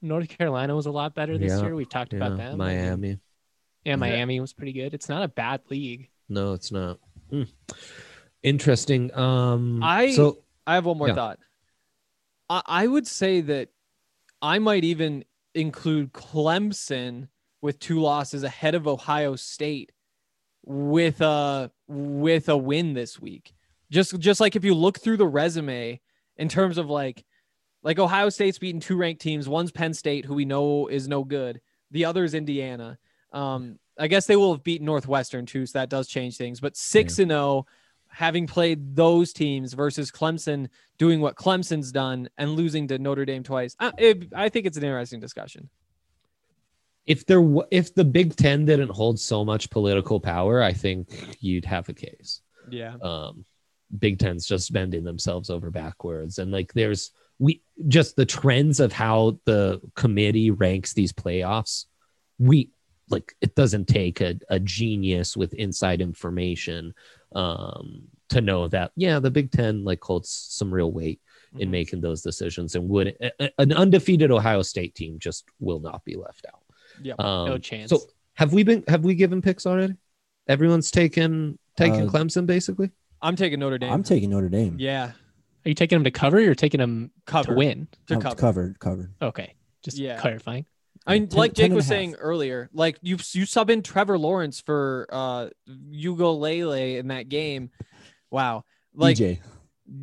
North Carolina was a lot better this Yeah, year. We've talked Yeah, about them. I mean, Miami. yeah, Miami was pretty good. It's not a bad league. No, it's not. Hmm. Interesting. Um, I- so I have one more Yeah. thought. I, I would say that I might even include Clemson with two losses ahead of Ohio State with a with a win this week. Just just like if you look through the resume in terms of like like Ohio State's beaten two ranked teams. One's Penn State, who we know is no good. The other is Indiana. Um, I guess they will have beaten Northwestern too, so that does change things. But six and zero, having played those teams versus Clemson doing what Clemson's done and losing to Notre Dame twice. I, it, I think it's an interesting discussion. if there wa- if the Big Ten didn't hold so much political power, I think you'd have a case. Yeah. Um, Big Ten's just bending themselves over backwards, and like there's we just the trends of how the committee ranks these playoffs. We like it doesn't take a, a genius with inside information um, to know that yeah, the Big Ten like holds some real weight in Mhm. making those decisions, and would a- a- an undefeated Ohio State team just will not be left out. Yeah. Um, No chance. So have we been have we given picks already? Everyone's taken taken Uh, Clemson basically. I'm taking Notre Dame. I'm taking Notre Dame. yeah. Are you taking them to cover? or taking them Cover. to win. To cover. covered, covered. Okay, just Yeah. clarifying. I mean, 10 like Jake was saying earlier, like you you sub in Trevor Lawrence for uh Uiagalelei in that game. Wow. Like DJ.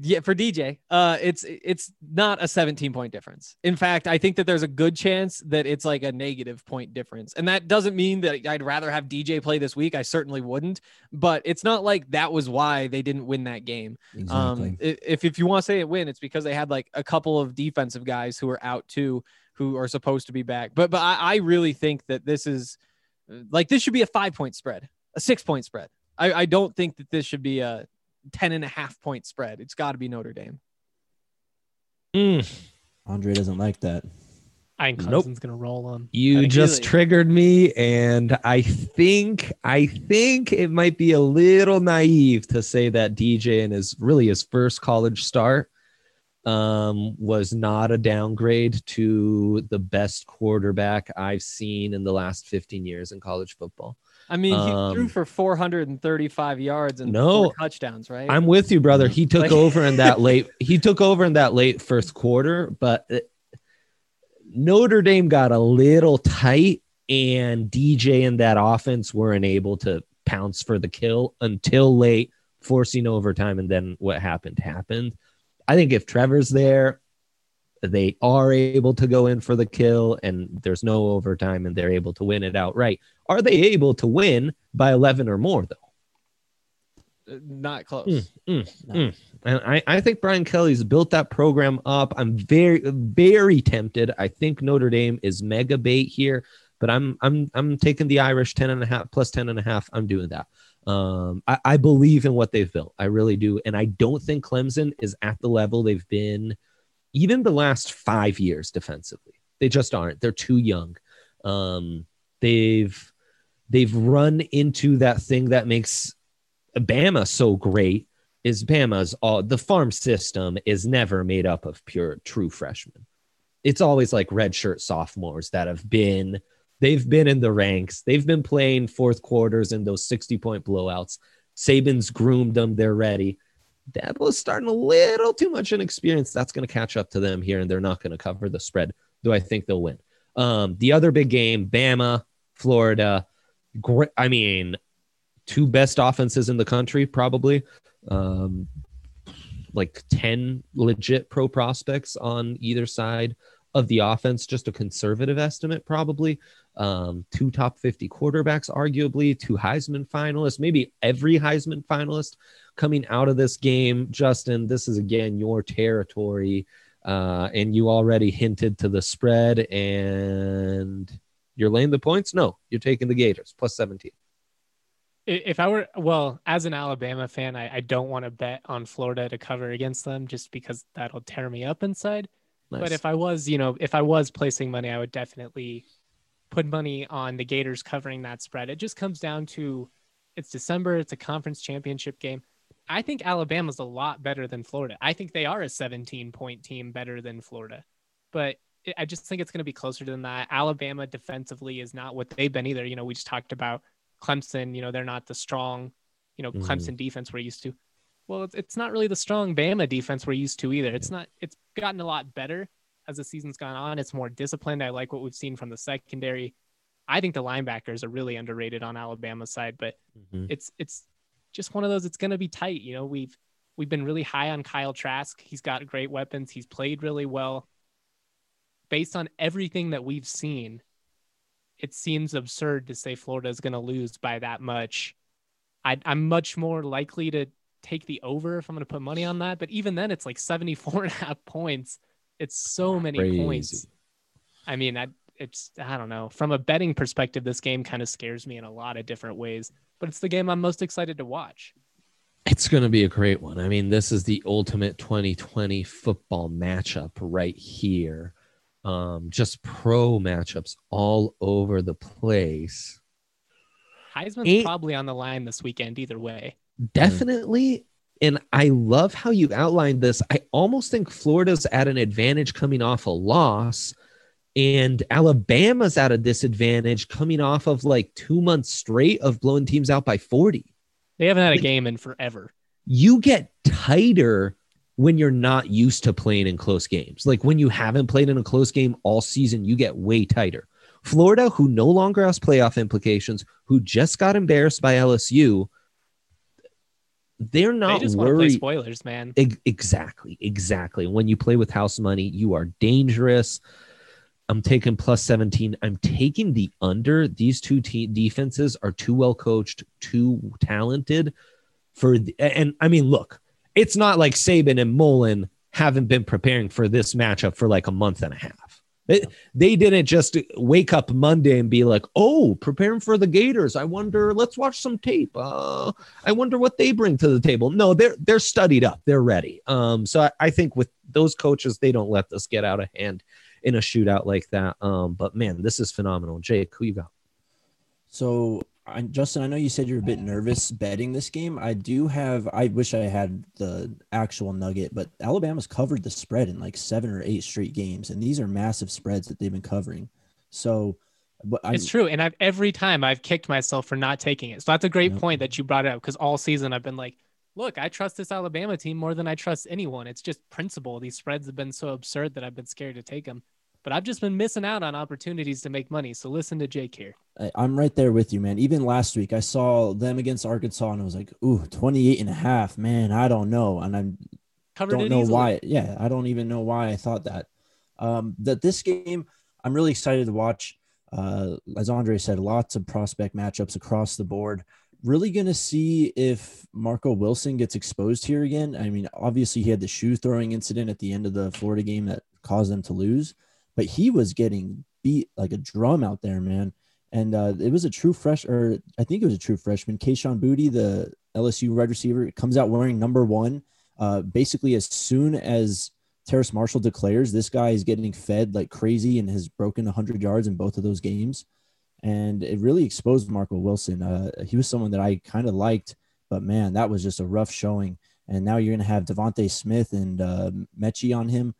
yeah, for DJ, uh it's it's not a 17 point difference. In fact, I think that there's a good chance that it's like a negative point difference. And that doesn't mean that I'd rather have DJ play this week. I certainly wouldn't, but it's not like that was why they didn't win that game. Exactly. Um, if if you want to say it win, it's because they had like a couple of defensive guys who were out too, who are supposed to be back. But but I, I really think that this is like this should be a five point spread, a six point spread. I, I don't think that this should be a 10 and a half point spread. It's got to be Notre Dame. Mm, Andre doesn't like that. I think Nope. Clemson's gonna roll on. you just really- triggered me, and I think I think it might be a little naive to say that DJ in his really his first college start um, was not a downgrade to the best quarterback I've seen in the last 15 years in college football. I mean, he threw Um, for 435 yards and No. four touchdowns, right? I'm with you, brother. He took over in that late. He took over in that late first quarter, but uh, Notre Dame got a little tight, and DJ and that offense weren't able to pounce for the kill until late, forcing overtime, and then what happened happened. I think if Trevor's there, they are able to go in for the kill, and there's no overtime, and they're able to win it outright. Are they able to win by 11 or more though? Not close. Mm, mm, mm. And I, I think Brian Kelly's built that program up. I'm very, very tempted. I think Notre Dame is mega bait here, but I'm I'm I'm taking the Irish 10 and a half plus 10 and a half. I'm doing that. Um, I, I believe in what they've built. I really do. And I don't think Clemson is at the level they've been even the last five years defensively. They just aren't. They're too young. Um, they've they've run into that thing that makes Bama so great is Bama's all the farm system is never made up of pure true freshmen. It's always like redshirt sophomores that have been they've been in the ranks. They've been playing fourth quarters in those 60 point blowouts. Saban's groomed them, they're ready. Dabo's starting a little too much inexperience. That's going to catch up to them here, and they're not going to cover the spread. Do I think they'll win? Um, the other big game, Bama, Florida. I mean, two best offenses in the country, probably. Um, like 10 legit pro prospects on either side of the offense, just a conservative estimate, probably. Um, two top 50 quarterbacks, arguably, two Heisman finalists, maybe every Heisman finalist coming out of this game. Justin, this is again your territory. Uh, and you already hinted to the spread, and you're laying the points? No, you're taking the Gators plus 17. If I were, well, as an Alabama fan, I, I don't want to bet on Florida to cover against them just because that'll tear me up inside. Nice. But if I was, you know, if I was placing money, I would definitely put money on the Gators covering that spread. It just comes down to it's December, it's a conference championship game. I think Alabama's a lot better than Florida. I think they are a 17 point team better than Florida. But I just think it's going to be closer than that. Alabama defensively is not what they've been either. You know, we just talked about Clemson, you know, they're not the strong, you know, Mhm. Clemson defense we're used to. Well, it's, it's not really the strong Bama defense we're used to either. It's not, it's gotten a lot better as the season's gone on. It's more disciplined. I like what we've seen from the secondary. I think the linebackers are really underrated on Alabama's side, but Mhm. it's it's just one of those. It's going to be tight. You know, we've we've been really high on Kyle Trask. He's got great weapons. He's played really well. Based on everything that we've seen, it seems absurd to say Florida is going to lose by that much. I, I'm much more likely to take the over if I'm going to put money on that. But even then, it's like 74 and a half points. It's so many Crazy. points. I mean, I, it's, I don't know. From a betting perspective, this game kind of scares me in a lot of different ways, but it's the game I'm most excited to watch. It's going to be a great one. I mean, this is the ultimate 2020 football matchup right here. Um, just pro matchups all over the place. Heisman's probably on the line this weekend either way. Definitely. And I love how you outlined this. I almost think Florida's at an advantage coming off a loss, and Alabama's at a disadvantage coming off of like two months straight of blowing teams out by 40. They haven't had a game in forever. you get tighter when you're not used to playing in close games. Like when you haven't played in a close game all season, you get way tighter. Florida, who no longer has playoff implications, who just got embarrassed by LSU, they're They not just want to play spoilers, man. Ex- Exactly, exactly. When you play with house money, you are dangerous. I'm taking plus 17. I'm taking the under. These two te- defenses are too well coached, too talented for the, and I mean, look, it's not like Saban and Mullen haven't been preparing for this matchup for like a month and a half. They, they didn't just wake up Monday and be like, "Oh, preparing for the Gators. I wonder. Let's watch some tape. Uh, I wonder what they bring to the table." No, they're they're studied up. They're ready. Um, so I, I think with those coaches, they don't let this get out of hand in a shootout like that. Um, but man, this is phenomenal. Jake, who you got? So, I, Justin, I know you said you're a bit nervous betting this game. I do have. I wish I had the actual nugget, but Alabama's covered the spread in like seven or eight straight games, and these are massive spreads that they've been covering. So, but I'm, It's true, and I've every time I've kicked myself for not taking it. So that's a great point that you brought up because all season I've been like, look, I trust this Alabama team more than I trust anyone. It's just principle. These spreads have been so absurd that I've been scared to take them. But I've just been missing out on opportunities to make money. So listen to Jake here. I'm right there with you, man. Even last week, I saw them against Arkansas, and I was like, "Ooh, 28 and a half, man. I don't know." And I'm Covered don't know easily. why. Yeah, I don't even know why I thought that. Um, that this game, I'm really excited to watch. Uh, as Andre said, lots of prospect matchups across the board. Really going to see if Marco Wilson gets exposed here again. I mean, obviously he had the shoe throwing incident at the end of the Florida game that caused them to lose, but he was getting beat like a drum out there, man. And uh, it was a true fresh, or I think it was a true freshman, Kayshon Boutte, the LSU wide receiver, comes out wearing number one uh, basically as soon as Terrace Marshall declares this guy is getting fed like crazy and has broken 100 yards in both of those games. And it really exposed Marco Wilson. Uh, he was someone that I kind of liked, but man, that was just a rough showing. And now you're going to have DeVonta Smith and uh, Metchie on him.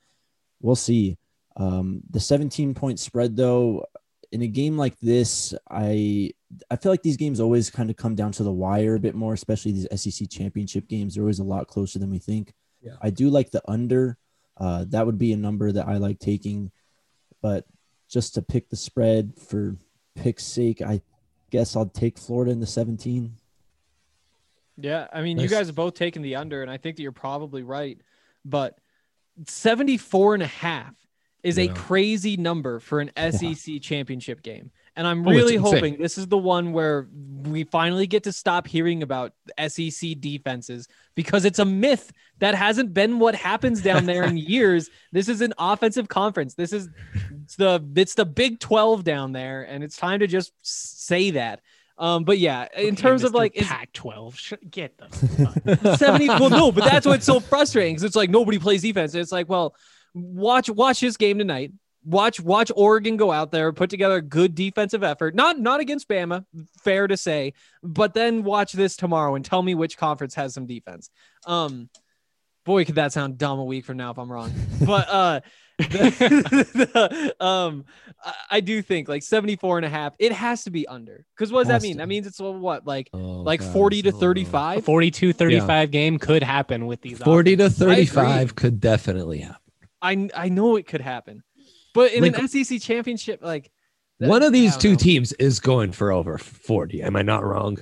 We'll see. Um, the 17 point spread, though, in a game like this, I I feel like these games always kind of come down to the wire a bit more, especially these SEC championship games. They're always a lot closer than we think. Yeah. I do like the under. Uh, that would be a number that I like taking, but just to pick the spread for pick's sake, I guess I'll take Florida in the 17. Yeah, I mean, Nice. you guys have both taken the under, and I think that you're probably right. But 74 and a half is a crazy number for an SEC championship game. And I'm Oh, really hoping this is the one where we finally get to stop hearing about SEC defenses because it's a myth that hasn't been what happens down there in years. This is an offensive conference. This is it's the it's the Big 12 down there and it's time to just say that. Um but yeah, in Okay, terms of like is Pac-12, sh- get the 70 well no but that's what's so frustrating because it's like nobody plays defense it's like well watch watch this game tonight. Watch watch oregon go out there put together a good defensive effort. Not not against bama fair to say but then watch this tomorrow and tell me which conference has some defense. Um boy could that sound dumb a week from now if i'm wrong. But uh the- the- um I, I do think like 74 and a half it has to be under. Because what does that mean? to. that means it's what like Oh, like God, 40 to 35 a 42 35 game could happen with these 40 to 35 could definitely happen. I I know it could happen, but in Like- an SEC championship, like that- One of these two know. teams is going for over 40. Am I not wrong?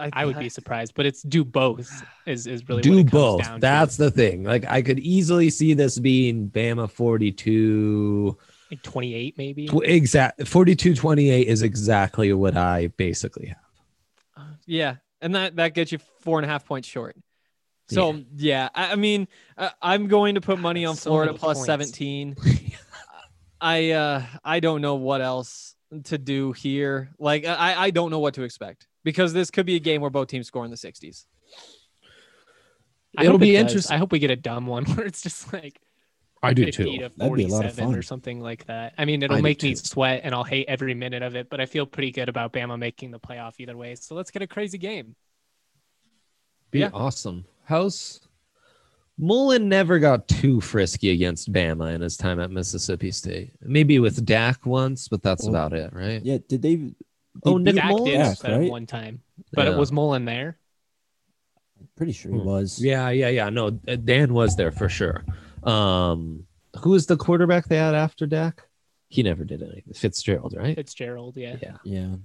I, I would be surprised, but it's do both is is really what Do it comes both. down to. That's the thing. Like I could easily see this being Bama 42 Like 28 maybe. tw- exact 42 28 is exactly what I basically have. Uh, yeah, and that that gets you four and a half points short. So yeah, I, I mean, uh, I'm going to put money on So Florida many plus points. 17. I uh I don't know what else to do here. Like I I don't know what to expect because this could be a game where both teams score in the 60s. I It'll be it interesting. I hope we get a dumb one where it's just like I do too. to That'd be a lot of fun or something like that. I mean, it'll I make me too. sweat and I'll hate every minute of it, but I feel pretty good about Bama making the playoff either way. So let's get a crazy game. Be Yeah. awesome. House Mullen never got too frisky against Bama in his time at Mississippi State. Maybe with Dak once, but that's Well, about it, right? Yeah, did they? they Oh, Nick beat Dak Mullen? did Dak, right? one time, but Yeah. it was Mullen there. I'm Pretty sure he Hmm. was. Yeah, yeah, yeah. No, uh, Dan was there for sure. Um, who was the quarterback they had after Dak? He never did anything. Fitzgerald, right? Fitzgerald, yeah. Yeah, Yeah.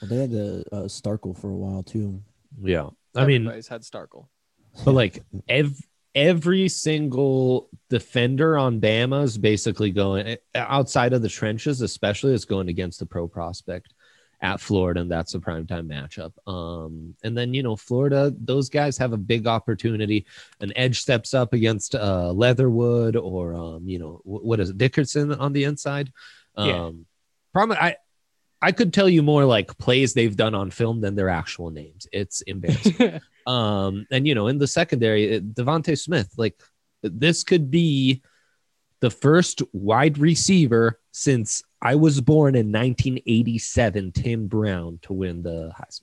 Well, they had the uh, Starkel for a while too. yeah. I mean, Everybody's had Starkel. But like ev- every single defender on Bama is basically going outside of the trenches, especially is going against the pro prospect at Florida, and that's a primetime matchup. Um, and then you know Florida, those guys have a big opportunity. An edge steps up against uh, Leatherwood or um, you know what is it, Dickerson on the inside. Um, Yeah. Problem I I could tell you more like plays they've done on film than their actual names. It's embarrassing. Um, and you know, in the secondary, DeVonta Smith, like this could be the first wide receiver since I was born in 1987, Tim Brown, to win the Heisman.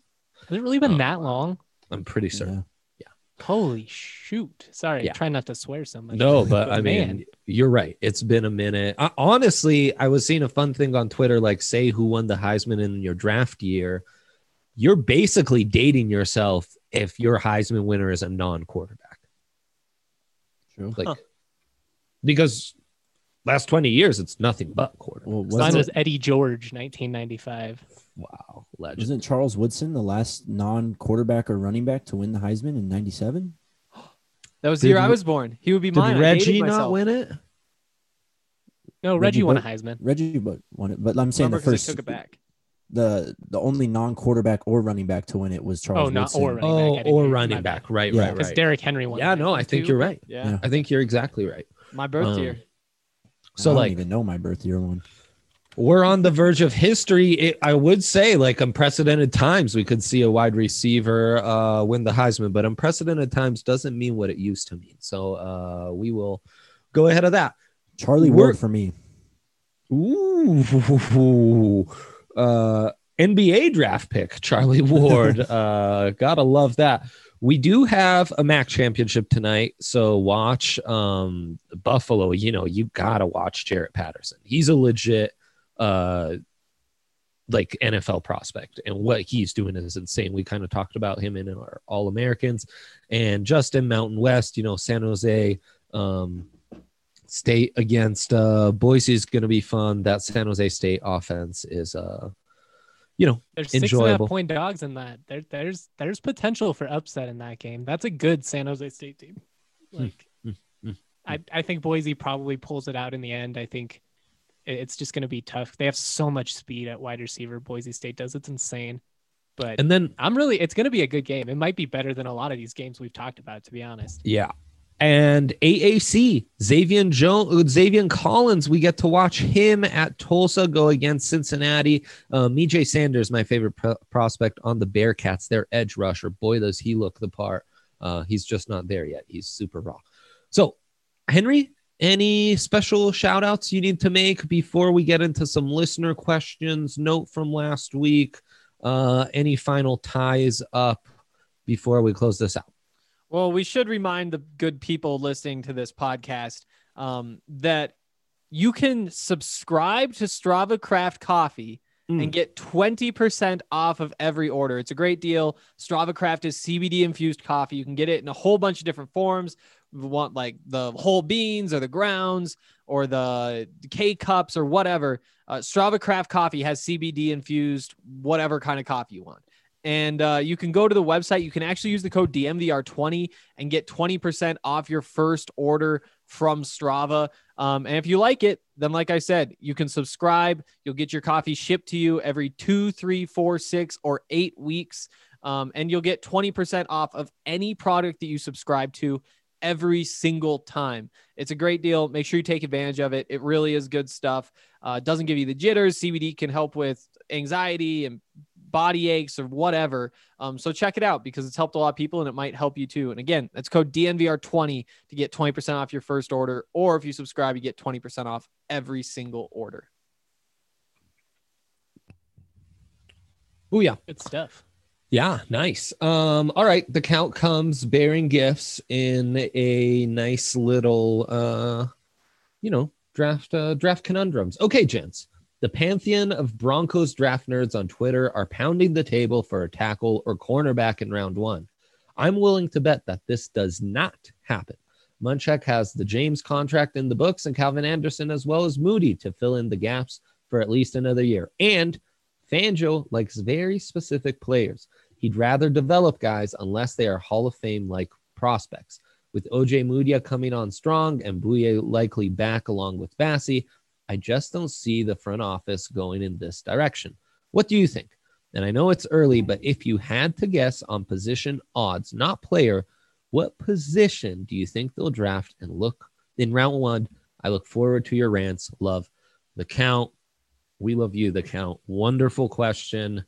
Has it really been Oh. that long? I'm pretty certain. Yeah. Holy shoot! Sorry, Yeah. try not to swear so much. No, but I man. mean, you're right. It's been a minute. I, honestly, I was seeing a fun thing on Twitter, like say who won the Heisman in your draft year. You're basically dating yourself if your Heisman winner is a non-quarterback. True. Like, Huh. because last 20 years, it's nothing but quarterback. Well, Mine wasn't, Eddie George, 1995. wow, legend. wasn't Charles Woodson the last non-quarterback or running back to win the Heisman in '97? That was the Did year I was born. He would be Did mine. I Reggie not myself. win it? No, Reggie Reggie won a Heisman. Reggie but won it, but I'm saying Remember the 'cause first took it back. The the only non-quarterback or running back to win it was Charles. Oh, not Woodson. or running Oh, back. I didn't or running my back. Right, Yeah. right, Because right. Derrick Henry won. Yeah, no, I think Two. you're right. Yeah, Yeah. I think you're exactly right. my birth Um, year. So, I don't like, even know my birth year one. we're on the verge of history. It, I would say, like unprecedented times, we could see a wide receiver uh, win the Heisman, but unprecedented times doesn't mean what it used to mean. So uh, we will go ahead of that. Charlie We're- Ward for me. Ooh, uh, NBA draft pick Charlie Ward. uh, gotta love that. We do have a MAC championship tonight, so watch um, Buffalo. You know, you gotta watch Jaret Patterson. He's a legit, uh, like NFL prospect, and what he's doing is insane. We kind of talked about him in our All Americans, and Justin Mountain West. You know, San Jose. Um, State against uh, Boise is going to be fun. That San Jose State offense is, uh, you know, There's six Enjoyable. half point dogs in that. There, there's there's potential for upset in that game. That's a good San Jose State team. Like, mm, mm, I I think Boise probably pulls it out in the end. I think it's just going to be tough. They have so much speed at wide receiver. Boise State does. It's insane. But and then I'm really. It's going to be a good game. It might be better than a lot of these games we've talked about. To be honest. yeah, and AAC Xavier Jones, Xavier Collins. We get to watch him at Tulsa go against Cincinnati. Um, EJ Sanders, my favorite pro- prospect on the Bearcats. Their edge rusher. Boy, does he look the part. Uh, he's just not there yet. He's super raw. So, Henry, any special shout outs you need to make before we get into some listener questions? Note from last week. Uh, any final ties up before we close this out? Well, we should remind the good people listening to this podcast um, that you can subscribe to Strava Craft Coffee Mm. and get 20% off of every order. It's a great deal. Strava Craft is CBD infused coffee. You can get it in a whole bunch of different forms. You want like the whole beans or the grounds or the K cups or whatever. Uh, Strava Craft Coffee has CBD infused whatever kind of coffee you want. And uh, you can go to the website. You can actually use the code DNVR20 and get 20% off your first order from Strava. Um, and if you like it, then like I said, you can subscribe. You'll get your coffee shipped to you every two, three, four, six, or eight weeks. Um, and you'll get 20% off of any product that you subscribe to every single time. It's a great deal. Make sure you take advantage of it. It really is good stuff. Uh, doesn't give you the jitters. CBD can help with anxiety and body aches or whatever. Um, so check it out because it's helped a lot of people and it might help you too. And again, that's code DNVR20 to get 20% off your first order. Or if you subscribe, you get 20% off every single order. Oh yeah. Good stuff. Yeah, nice. Um, all right. The count comes bearing gifts in a nice little uh you know, draft uh draft conundrums. Okay, gents. The pantheon of Broncos draft nerds on Twitter are pounding the table for a tackle or cornerback in round one. I'm willing to bet that this does not happen. Munchak has the James contract in the books and Calvin Anderson as well as Moody to fill in the gaps for at least another year. And Fangio likes very specific players. He'd rather develop guys unless they are Hall of Fame like prospects. With Ojemudia coming on strong and Bouye likely back along with Bassey, I just don't see the front office going in this direction. What do you think? And I know it's early, but if you had to guess on position odds, not player, what position do you think they'll draft and look in round one? I look forward to your rants. Love the count. We love you, the count. Wonderful question.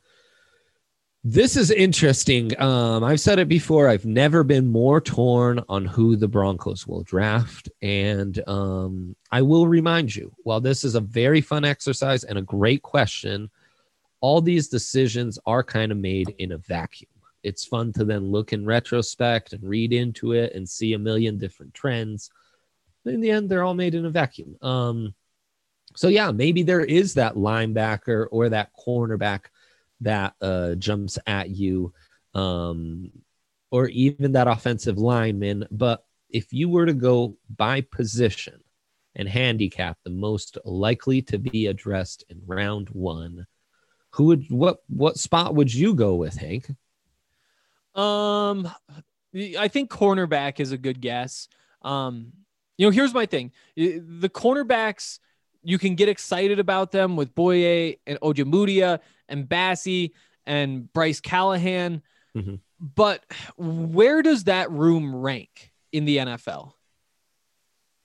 This is interesting. Um, I've said it before. I've never been more torn on who the Broncos will draft. And um, I will remind you while this is a very fun exercise and a great question, all these decisions are kind of made in a vacuum. It's fun to then look in retrospect and read into it and see a million different trends. In the end, they're all made in a vacuum. Um, so, yeah, maybe there is that linebacker or that cornerback that uh, jumps at you, um, or even that offensive lineman. But if you were to go by position and handicap the most likely to be addressed in round one, who would what what spot would you go with, Hank? Um, I think cornerback is a good guess. Um, you know, here's my thing: the cornerbacks you can get excited about them with Bouye and Ojemudia and Bassey and Bryce Callahan. Mm-hmm. But where does that room rank in the NFL?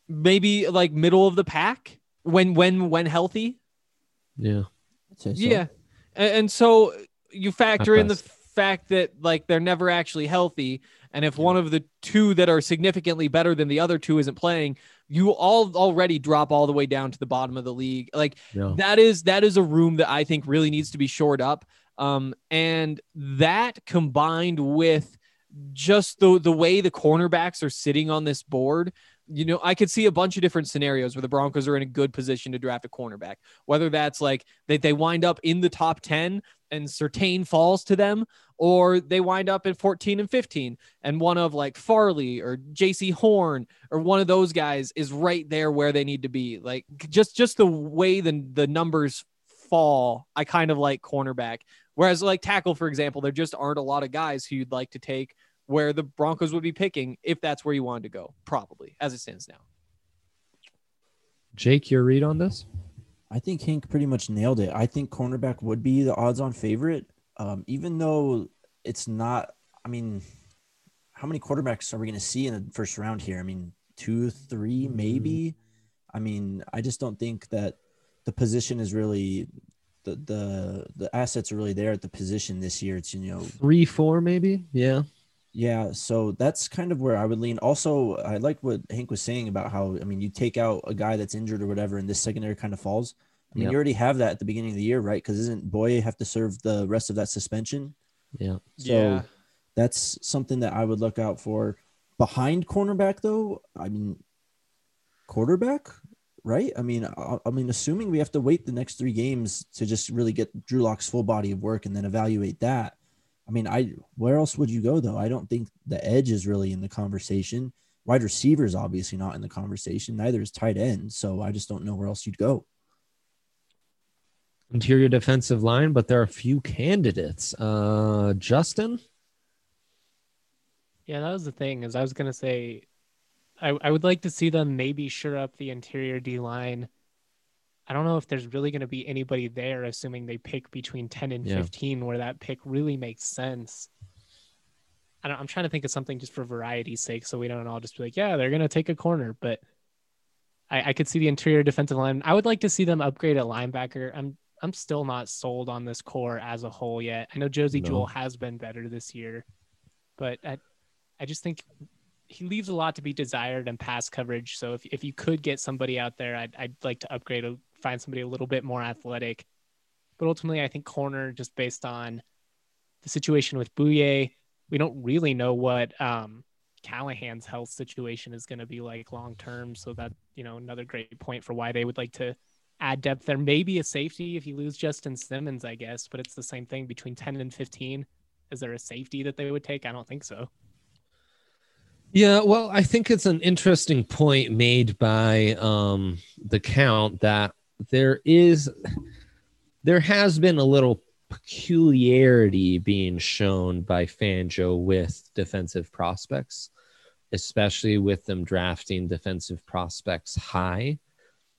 Maybe like middle of the pack when when when healthy. Yeah. So. Yeah. And, and, so you factor in the fact that like they're never actually healthy and if one of the two that are significantly better than the other two isn't playing, you all already drop all the way down to the bottom of the league. Like Yeah. that is that is a room that I think really needs to be shored up. Um, and that combined with just the the way the cornerbacks are sitting on this board, you know, I could see a bunch of different scenarios where the Broncos are in a good position to draft a cornerback. Whether that's like they, they wind up in the top 10 and Surtain falls to them, or they wind up at 14 and 15 and one of like Farley or Jaycee Horn or one of those guys is right there where they need to be. Like just just the way the the numbers fall, I kind of like cornerback. Whereas like tackle, for example, there just aren't a lot of guys who you'd like to take where the Broncos would be picking if that's where you wanted to go, probably as it stands now. Jake, your read on this? I think Hank pretty much nailed it. I think cornerback would be the odds-on favorite, um, even though it's not. I mean, how many quarterbacks are we going to see in the first round here? I mean, two, three, maybe. I mean, I just don't think that the position is really the the the assets are really there at the position this year. It's you know Three, four, maybe. Yeah. Yeah, so that's kind of where I would lean. Also, I like what Hank was saying about how I mean, you take out a guy that's injured or whatever, and this secondary kind of falls. I mean, Yep. you already have that at the beginning of the year, right? Because isn't Bouye have to serve the rest of that suspension? Yeah. So that's something that I would look out for. Behind cornerback, though, I mean, quarterback, right? I mean, I, I mean, assuming we have to wait the next three games to just really get Drew Lock's full body of work and then evaluate that. I mean, I where else would you go though? I don't think the edge is really in the conversation. Wide receiver is obviously not in the conversation. Neither is tight end. So I just don't know where else you'd go. Interior defensive line, but there are a few candidates. Uh, Justin. Yeah, that was the thing. Is I was gonna say, I I would like to see them maybe sure up the interior D line. I don't know if there's really gonna be anybody there, assuming they pick between ten and Yeah. fifteen, where that pick really makes sense. I don't, I'm trying to think of something just for variety's sake, so we don't all just be like, yeah, they're gonna take a corner. But I, I could see the interior defensive line. I would like to see them upgrade at linebacker. I'm I'm still not sold on this core as a whole yet. I know Josey No. Jewell has been better this year, but I, I just think he leaves a lot to be desired in pass coverage. So if, if you could get somebody out there, I'd, I'd like to upgrade, a- find somebody a little bit more athletic. But ultimately, I think corner, just based on the situation with Bouye, we don't really know what um, Callahan's health situation is going to be like long term. So that, you know, another great point for why they would like to add depth there. Maybe a safety if you lose Justin Simmons, I guess, but it's the same thing between 10 and 15. Is there a safety that they would take? I don't think so. Yeah, well, I think it's an interesting point made by um, the count that there is, there has been a little peculiarity being shown by Fangio with defensive prospects, especially with them drafting defensive prospects high.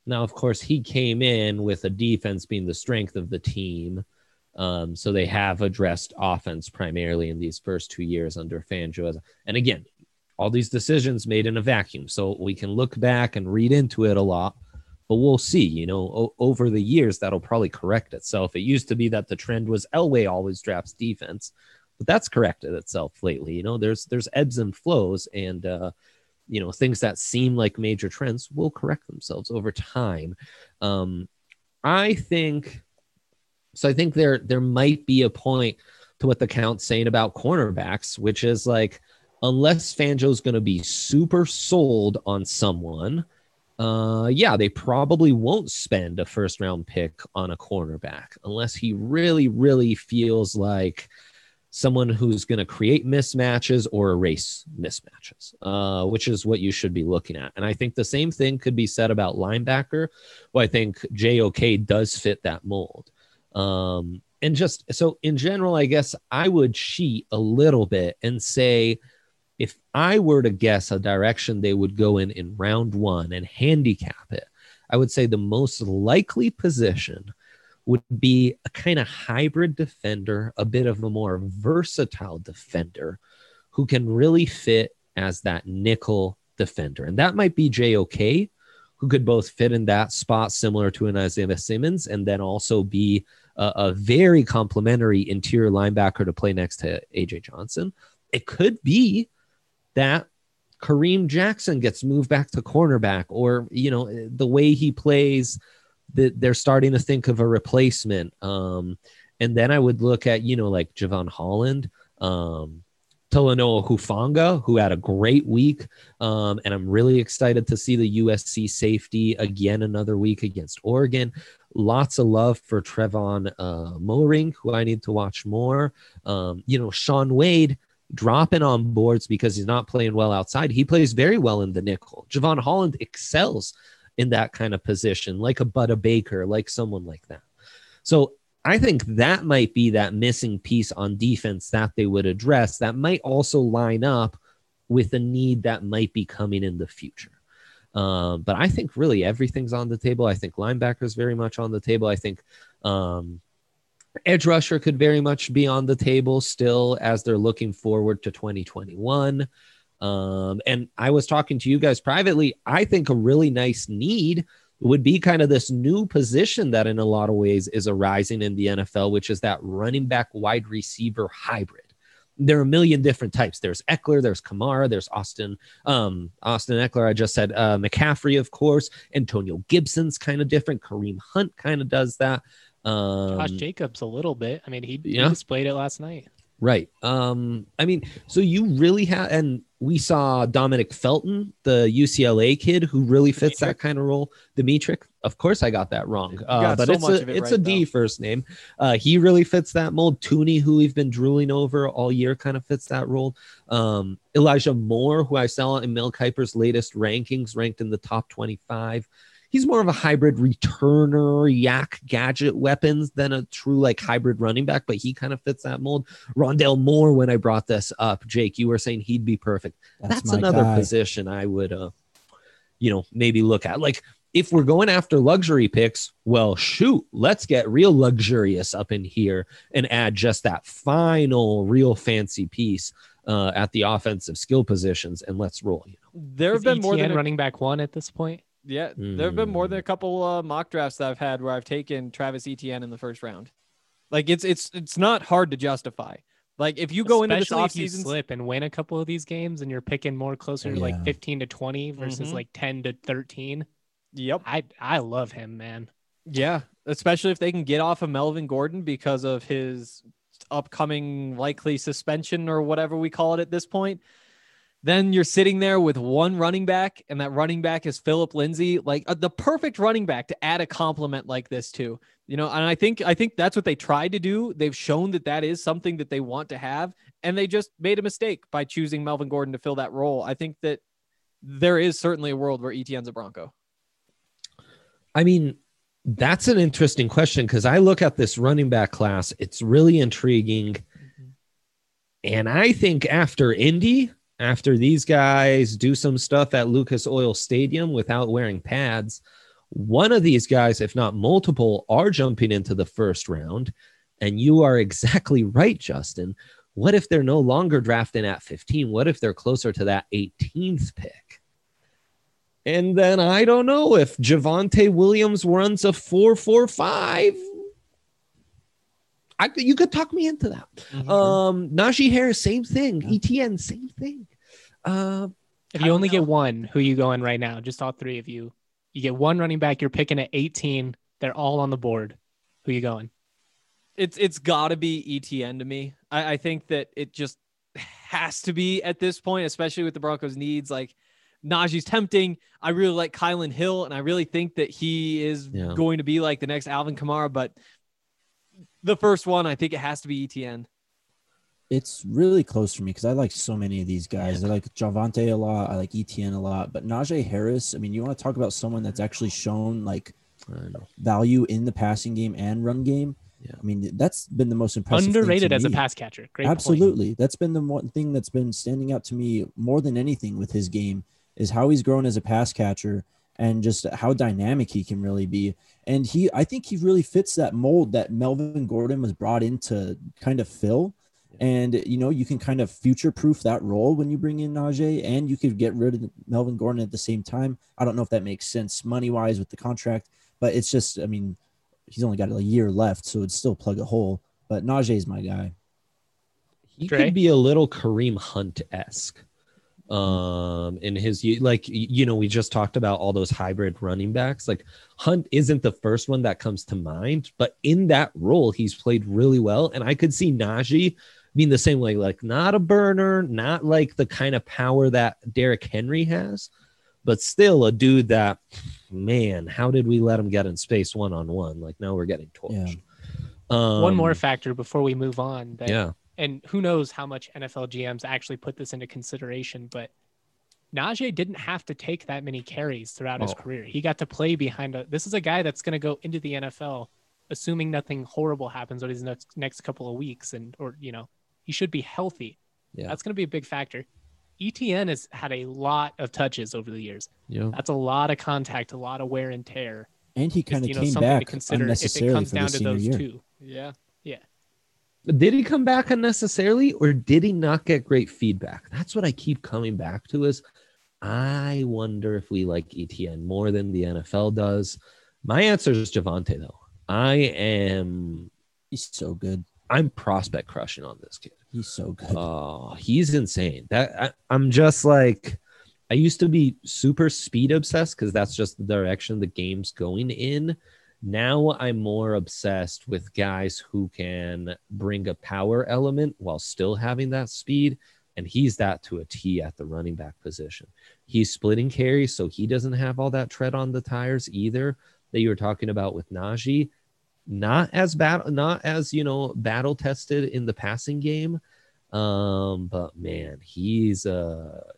Now, of course, he came in with a defense being the strength of the team. Um, so they have addressed offense primarily in these first two years under Fangio. And again, all these decisions made in a vacuum. So we can look back and read into it a lot, but we'll see. You know, o- over the years, that'll probably correct itself. It used to be that the trend was Elway always drafts defense, but that's corrected itself lately. You know, there's there's ebbs and flows, and uh, you know things that seem like major trends will correct themselves over time. Um, I think so. I think there there might be a point to what the count's saying about cornerbacks, which is like unless Fangio's going to be super sold on someone, uh, yeah, they probably won't spend a first round pick on a cornerback unless he really, really feels like someone who's going to create mismatches or erase mismatches, uh, which is what you should be looking at. And I think the same thing could be said about linebacker. Well, I think JOK does fit that mold. Um, and just so in general, I guess I would cheat a little bit and say, if I were to guess a direction they would go in in round one and handicap it, I would say the most likely position would be a kind of hybrid defender, a bit of a more versatile defender who can really fit as that nickel defender. And that might be JOK, who could both fit in that spot similar to an Isaiah Simmons and then also be a, a very complementary interior linebacker to play next to AJ Johnson. It could be that Kareem Jackson gets moved back to cornerback, or you know the way he plays, that they're starting to think of a replacement. Um, and then I would look at you know like Jevon Holland, um, Talanoa Hufanga, who had a great week, um, and I'm really excited to see the USC safety again another week against Oregon. Lots of love for Trevon uh, Moehrig, who I need to watch more. Um, you know, Shaun Wade dropping on boards because he's not playing well outside. He plays very well in the nickel. Jevon Holland excels in that kind of position, like a Budda Baker, like someone like that. So I think that might be that missing piece on defense that they would address that might also line up with a need that might be coming in the future. Um, but I think really everything's on the table. I think linebackers very much on the table. I think um, edge rusher could very much be on the table still as they're looking forward to 2021. Um, and I was talking to you guys privately. I think a really nice need would be kind of this new position that, in a lot of ways, is arising in the NFL, which is that running back wide receiver hybrid. There are a million different types. There's Ekeler, there's Kamara, there's Austin, um, Austin Ekeler. I just said uh, McCaffrey, of course. Antonio Gibson's kind of different. Kareem Hunt kind of does that. Um, Josh Jacobs a little bit. I mean, he, yeah. he displayed it last night. Right. Um, I mean, so you really have, and we saw Dominic Felton, the UCLA kid who really fits that kind of role. Dimitri, of course, I got that wrong, uh, but so it's a it it's right, a D though. first name. Uh, he really fits that mold. Tooney, who we've been drooling over all year, kind of fits that role. Um, Elijah Moore, who I saw in Mel Kiper's latest rankings, ranked in the top twenty-five he's more of a hybrid returner, YAC gadget weapons than a true like hybrid running back, but he kind of fits that mold. Rondale Moore, when I brought this up, Jake, you were saying he'd be perfect. That's That's, another guy. position I would, uh, you know, maybe look at. Like if we're going after luxury picks, well, shoot, let's get real luxurious up in here and add just that final, real fancy piece. Uh, at the offensive skill positions, and let's roll. You know? There have Is been more than a, running back one at this point. Yeah. There have been more than Mm. a couple uh, mock drafts that I've had where I've taken Travis Etienne in the first round. Like it's it's it's not hard to justify. Like if you go into this Especially if you offseason, slip and win a couple of these games, and you're picking more closer to like 15 to 20 versus Mhm. like 10 to 13. yep, I I love him, man. yeah. Especially if they can get off of Melvin Gordon because of his upcoming likely suspension or whatever we call it at this point. Then you're sitting there with one running back, and that running back is Phillip Lindsay, like uh, the perfect running back to add a compliment like this to. You know, and I think I think that's what they tried to do. They've shown that that is something that they want to have, and they just made a mistake by choosing Melvin Gordon to fill that role. I think that there is certainly a world where Etienne's a Bronco. I mean, that's an interesting question because I look at this running back class, it's really intriguing. And I think after Indy, after these guys do some stuff at Lucas Oil Stadium without wearing pads, one of these guys, if not multiple, are jumping into the first round. And you are exactly right, Justin. What if they're no longer drafting at 15? What if they're closer to that 18th pick? And then I don't know if Javonte Williams runs a 445. I, you could talk me into that. Mhm. Um, Najee Harris, same thing. Yeah. Etienne, same thing. Uh, If you only know. get one, who you going right now? Just all three of you. You get one running back. You're picking at 18. They're all on the board. Who you going? it's it's got to be Etienne to me. I, I think that it just has to be at this point, especially with the Broncos' needs. Like Najee's tempting. I really like Kylin Hill, and I really think that he is Yeah. going to be like the next Alvin Kamara. But the first one, I think it has to be Etienne. It's really close for me because I like so many of these guys. I like Javonte a lot. I like Etienne a lot. But Najee Harris, I mean, you want to talk about someone that's actually shown like value in the passing game and run game. Yeah. I mean, that's been the most impressive. thing to Underrated as a pass catcher. Great. point. Absolutely. That's been the one thing that's been standing out to me more than anything with his game is how he's grown as a pass catcher and just how dynamic he can really be. And he I think he really fits that mold that Melvin Gordon was brought in to kind of fill. And you know, you can kind of future proof that role when you bring in Najee and you could get rid of Melvin Gordon at the same time. I don't know if that makes sense money wise with the contract, but it's just I mean, he's only got a year left, so it'd still plug a hole. But Najee's my guy. He Dre? could be a little Kareem Hunt esque. Um, in his like, you know, we just talked about all those hybrid running backs. Like Hunt isn't the first one that comes to mind, but in that role, he's played really well. And I could see Najee being the same way, like not a burner, not like the kind of power that Derrick Henry has, but still a dude that, man, how did we let him get in space one on one? Like now we're getting torched. Um, One more factor before we move on. That, yeah. And who knows how much NFL GMs actually put this into consideration, but Najee didn't have to take that many carries throughout his Oh. career. He got to play behind a. This is a guy that's going to go into the NFL, assuming nothing horrible happens over these next next couple of weeks, and or you know he should be healthy. Yeah. That's going to be a big factor. Etienne has had a lot of touches over the years. Yeah. That's a lot of contact, a lot of wear and tear. And he kind of you know, came something to back consider if it unnecessarily comes for down the to those year. two. Yeah. Did he come back unnecessarily or did he not get great feedback? That's what I keep coming back to is I wonder if we like Etienne more than the NFL does. My answer is Javonte though. I am He's so good. I'm prospect crushing on this kid. He's so good. Oh, he's insane. That I, I'm just like I used to be super speed obsessed because that's just the direction the game's going in. Now I'm more obsessed with guys who can bring a power element while still having that speed. And he's that to a T at the running back position. He's splitting carries, so he doesn't have all that tread on the tires either that you were talking about with Najee. Not as bad, not as you know, battle tested in the passing game. Um, but man, he's uh he-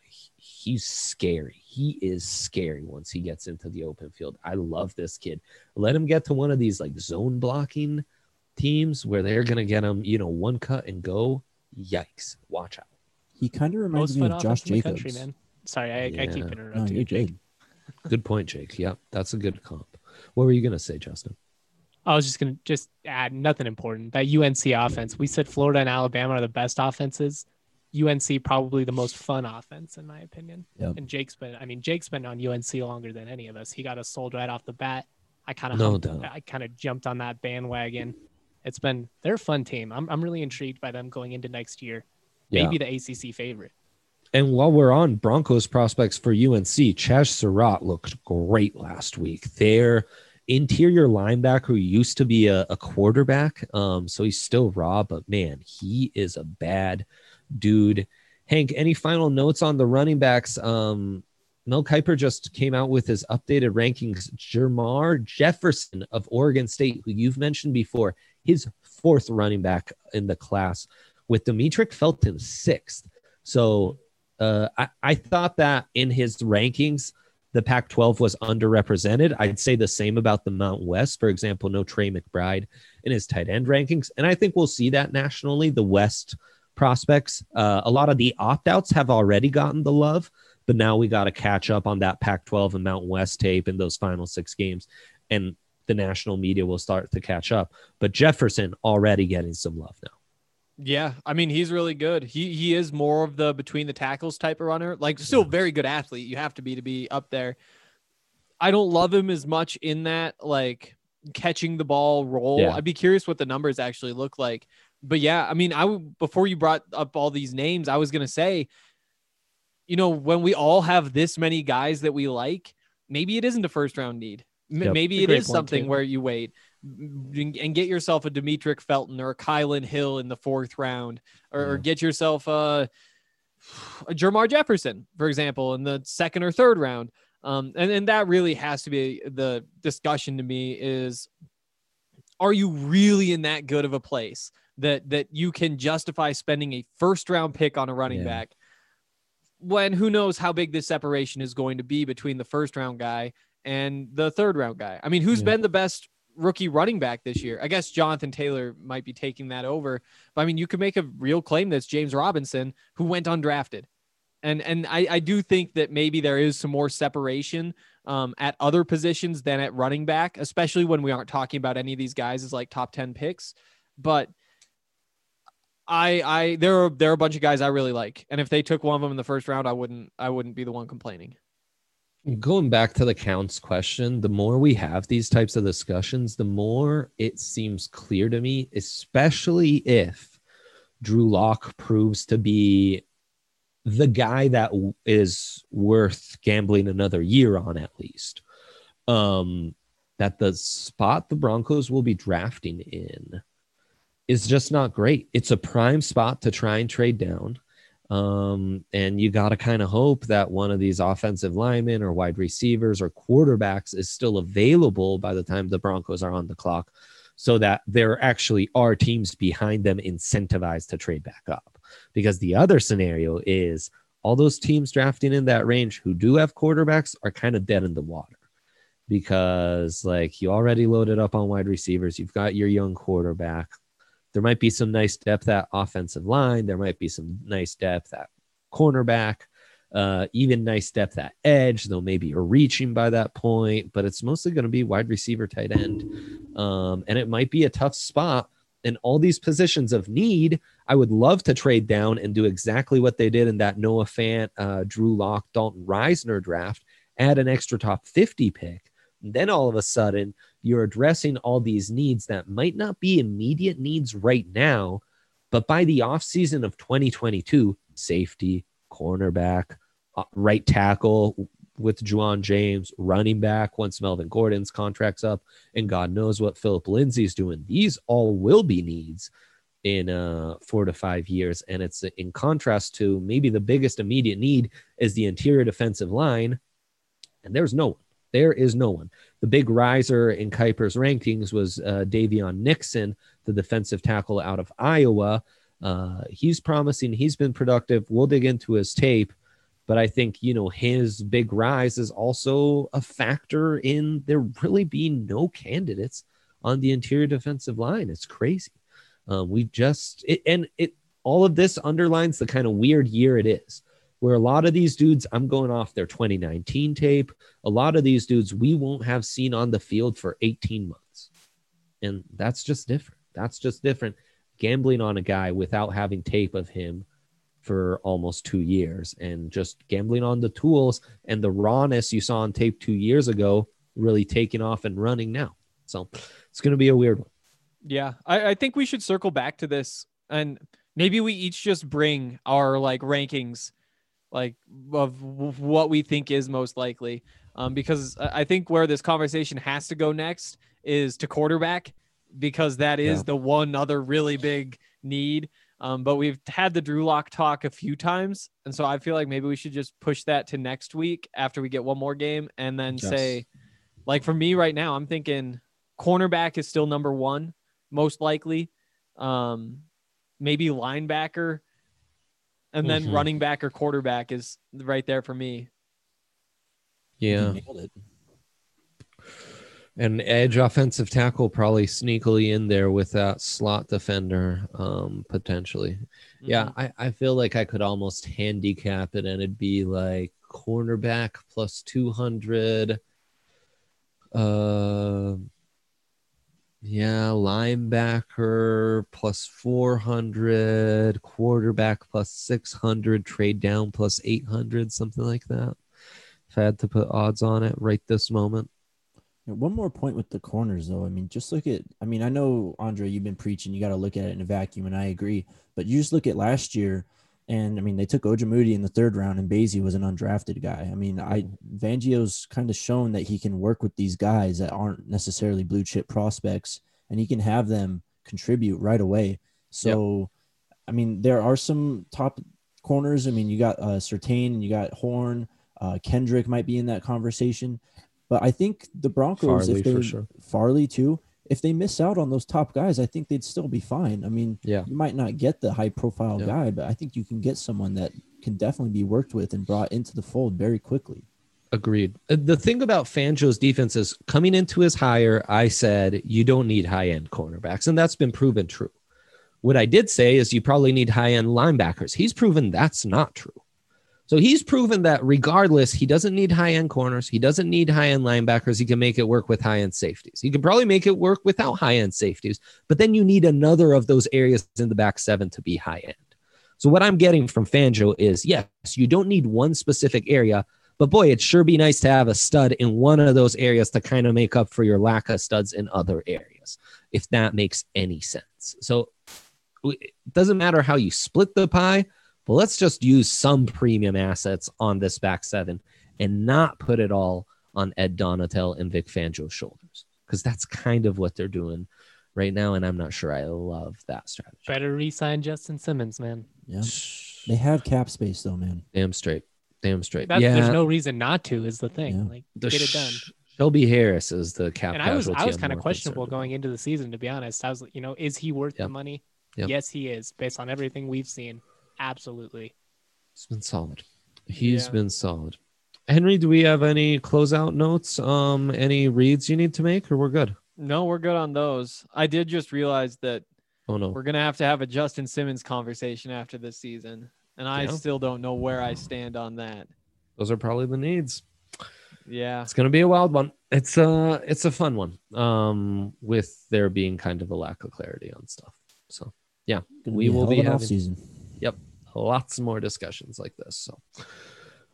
he's scary. He is scary once he gets into the open field. I love this kid. Let him get to one of these like zone blocking teams where they're gonna get him, you know, one cut and go. Yikes! Watch out. he kind of reminds Most me of Josh offense Jacobs. country, man. Sorry, I, I keep Yeah. No, interrupting you're Jake. good. Good point, Jake. Yep, that's a good comp. What were you gonna say, Justin? I was just gonna just add nothing important. That UNC offense. We said Florida and Alabama are the best offenses. UNC probably the most fun offense in my opinion. Yep. And Jake's been I mean Jake's been on UNC longer than any of us. He got us sold right off the bat. I kind of No doubt. I kind of jumped on that bandwagon. It's been they're a fun team. I'm I'm really intrigued by them going into next year. Yeah. Maybe the ACC favorite. And while we're on Broncos prospects for UNC, Chaz Surratt looked great last week. Their interior linebacker who used to be a, a quarterback, um, so he's still raw, but man, he is a bad dude. Hank, any final notes on the running backs? Um, Mel Kiper just came out with his updated rankings. Jermar Jefferson of Oregon State, who you've mentioned before, his fourth running back in the class, with Demetric Felton sixth. So uh, I, I thought that in his rankings, the Pac 12 was underrepresented. I'd say the same about the Mountain West. For example, no Trey McBride in his tight end rankings. And I think we'll see that nationally. The West prospects, uh, a lot of the opt outs have already gotten the love, but now we got to catch up on that Pac 12 and Mountain West tape in those final six games. And the national media will start to catch up. But Jefferson already getting some love now. Yeah, I mean he's really good. He he is more of the between the tackles type of runner. Like still very good athlete. You have to be to be up there. I don't love him as much in that like catching the ball role. Yeah. I'd be curious what the numbers actually look like. But yeah, I mean, I w- before you brought up all these names, I was gonna say, you know, when we all have this many guys that we like, maybe it isn't a first round need. M- Yep. Maybe it is something too. where you wait and get yourself a Demetric Felton or a Kylin Hill in the fourth round, or, or get yourself a, a Jermar Jefferson, for example, in the second or third round. Um, and, and that really has to be the discussion to me is are you really in that good of a place that that you can justify spending a first round pick on a running Yeah. back when who knows how big this separation is going to be between the first round guy and the third round guy. I mean, who's Yeah. been the best rookie running back this year? I guess Jonathan Taylor might be taking that over. But I mean, you could make a real claim that's James Robinson, who went undrafted. And and I, I do think that maybe there is some more separation um, at other positions than at running back, especially when we aren't talking about any of these guys as like top 10 picks. But I I there are there are a bunch of guys I really like. And if they took one of them in the first round, I wouldn't I wouldn't be the one complaining. Going back to the counts question, the more we have these types of discussions, the more it seems clear to me, especially if Drew Lock proves to be the guy that is worth gambling another year on at least. Um, that the spot the Broncos will be drafting in is just not great. It's a prime spot to try and trade down. Um, and you got to kind of hope that one of these offensive linemen or wide receivers or quarterbacks is still available by the time the Broncos are on the clock so that there actually are teams behind them incentivized to trade back up. Because the other scenario is all those teams drafting in that range who do have quarterbacks are kind of dead in the water because like you already loaded up on wide receivers, you've got your young quarterback. There might be some nice depth at offensive line. There might be some nice depth at cornerback, uh, even nice depth at edge, though maybe you're reaching by that point, but it's mostly going to be wide receiver, tight end. Um, and it might be a tough spot. And all these positions of need, I would love to trade down and do exactly what they did in that Noah Fant, uh, Drew Lock, Dalton Risner draft, add an extra top 50 pick. And then all of a sudden, you're addressing all these needs that might not be immediate needs right now, but by the offseason of 2022, safety, cornerback, uh, right tackle with Ja'Wuan James, running back once Melvin Gordon's contract's up, and God knows what Phillip Lindsay's doing. These all will be needs in uh, four to five years. And it's in contrast to maybe the biggest immediate need is the interior defensive line. And there's no one. There is no one. The big riser in Kiper's rankings was uh, Daviyon Nixon, the defensive tackle out of Iowa. Uh, he's promising. He's been productive. We'll dig into his tape, but I think you know his big rise is also a factor in there really being no candidates on the interior defensive line. It's crazy. Um, we've just it, and it all of this underlines the kind of weird year it is where a lot of these dudes, I'm going off their 2019 tape. A lot of these dudes we won't have seen on the field for 18 months. And that's just different. That's just different. Gambling on a guy without having tape of him for almost two years and just gambling on the tools and the rawness you saw on tape two years ago really taking off and running now. So it's going to be a weird one. Yeah, I, I think we should circle back to this and maybe we each just bring our like rankings like of what we think is most likely um, because I think where this conversation has to go next is to quarterback because that is Yeah. the one other really big need. Um, but we've had the Drew Lock talk a few times, and so I feel like maybe we should just push that to next week after we get one more game, and then Yes. say, like for me right now, I'm thinking cornerback is still number one, most likely. Um, maybe linebacker, and then Mhm. running back or quarterback is right there for me. Yeah. You nailed it. And edge offensive tackle probably sneakily in there with that slot defender, um, potentially. Yeah, Mhm. I, I feel like I could almost handicap it and it'd be like cornerback plus 200, uh, Yeah, linebacker plus 400, quarterback plus 600, trade down plus 800, something like that. If I had to put odds on it right this moment. One more point with the corners, though. I mean, just look at. I mean, I know Andre, you've been preaching. You got to look at it in a vacuum, and I agree. But you just look at last year, and I mean, they took Ojemudia in the third round, and Bassey was an undrafted guy. I mean, I Fangio's kind of shown that he can work with these guys that aren't necessarily blue chip prospects, and he can have them contribute right away. So, I mean, there are some top corners. I mean, you got uh, Surtain, and you got Horn. Uh, Kendrick might be in that conversation. But I think the Broncos, Farley if they sure. Farley too, if they miss out on those top guys, I think they'd still be fine. I mean, Yeah. you might not get the high profile Yeah. guy, but I think you can get someone that can definitely be worked with and brought into the fold very quickly. Agreed. Uh, The thing about Fangio's defense is coming into his hire, I said you don't need high end cornerbacks, and that's been proven true. What I did say is you probably need high end linebackers. He's proven that's not true. So he's proven that regardless, he doesn't need high end corners. He doesn't need high end linebackers. He can make it work with high end safeties. He can probably make it work without high end safeties, but then you need another of those areas in the back seven to be high end. So what I'm getting from Fangio is yes, you don't need one specific area, but boy, it'd sure be nice to have a stud in one of those areas to kind of make up for your lack of studs in other areas, if that makes any sense. So it doesn't matter how you split the pie, but let's just use some premium assets on this back seven and not put it all on Ed Donatell and Vic Fangio's shoulders because that's kind of what they're doing right now. And I'm not sure I love that strategy. Better re-sign Justin Simmons, man. Yeah. They have cap space though, man. Damn straight. Damn straight. That, yeah. There's no reason not to. Is the thing. Yeah. Like the get it done. Sh- Shelby Harris is the cap. and I was I was kind of questionable going into the season to be honest. I was you know is he worth Yep. the money? Yep. Yes, he is based on everything we've seen. Absolutely. He's been solid. He's Yeah. been solid. Henry, do we have any closeout notes? Um, any reads you need to make, or we're good? No, we're good on those. I did just realize that Oh no, we're gonna have to have a Justin Simmons conversation after this season, and I Yeah. still don't know where I stand on that. those are probably the needs. Yeah, It's gonna be a wild one. It's a it's a fun one. Um, with there being kind of a lack of clarity on stuff. So Gonna We be will be of an having- offseason. Lots more discussions like this. So,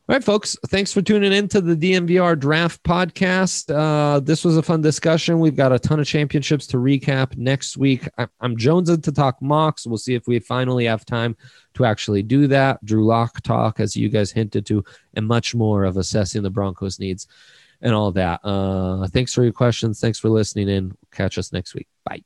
all right, folks, thanks for tuning in to the DNVR Draft Podcast. Uh, this was a fun discussion. We've got a ton of championships to recap next week. I- I'm Jones to talk mocks. We'll see if we finally have time to actually do that. Drew Lock talk, as you guys hinted to, and much more of assessing the Broncos' needs and all that. Uh, thanks for your questions. Thanks for listening in. Catch us next week. Bye.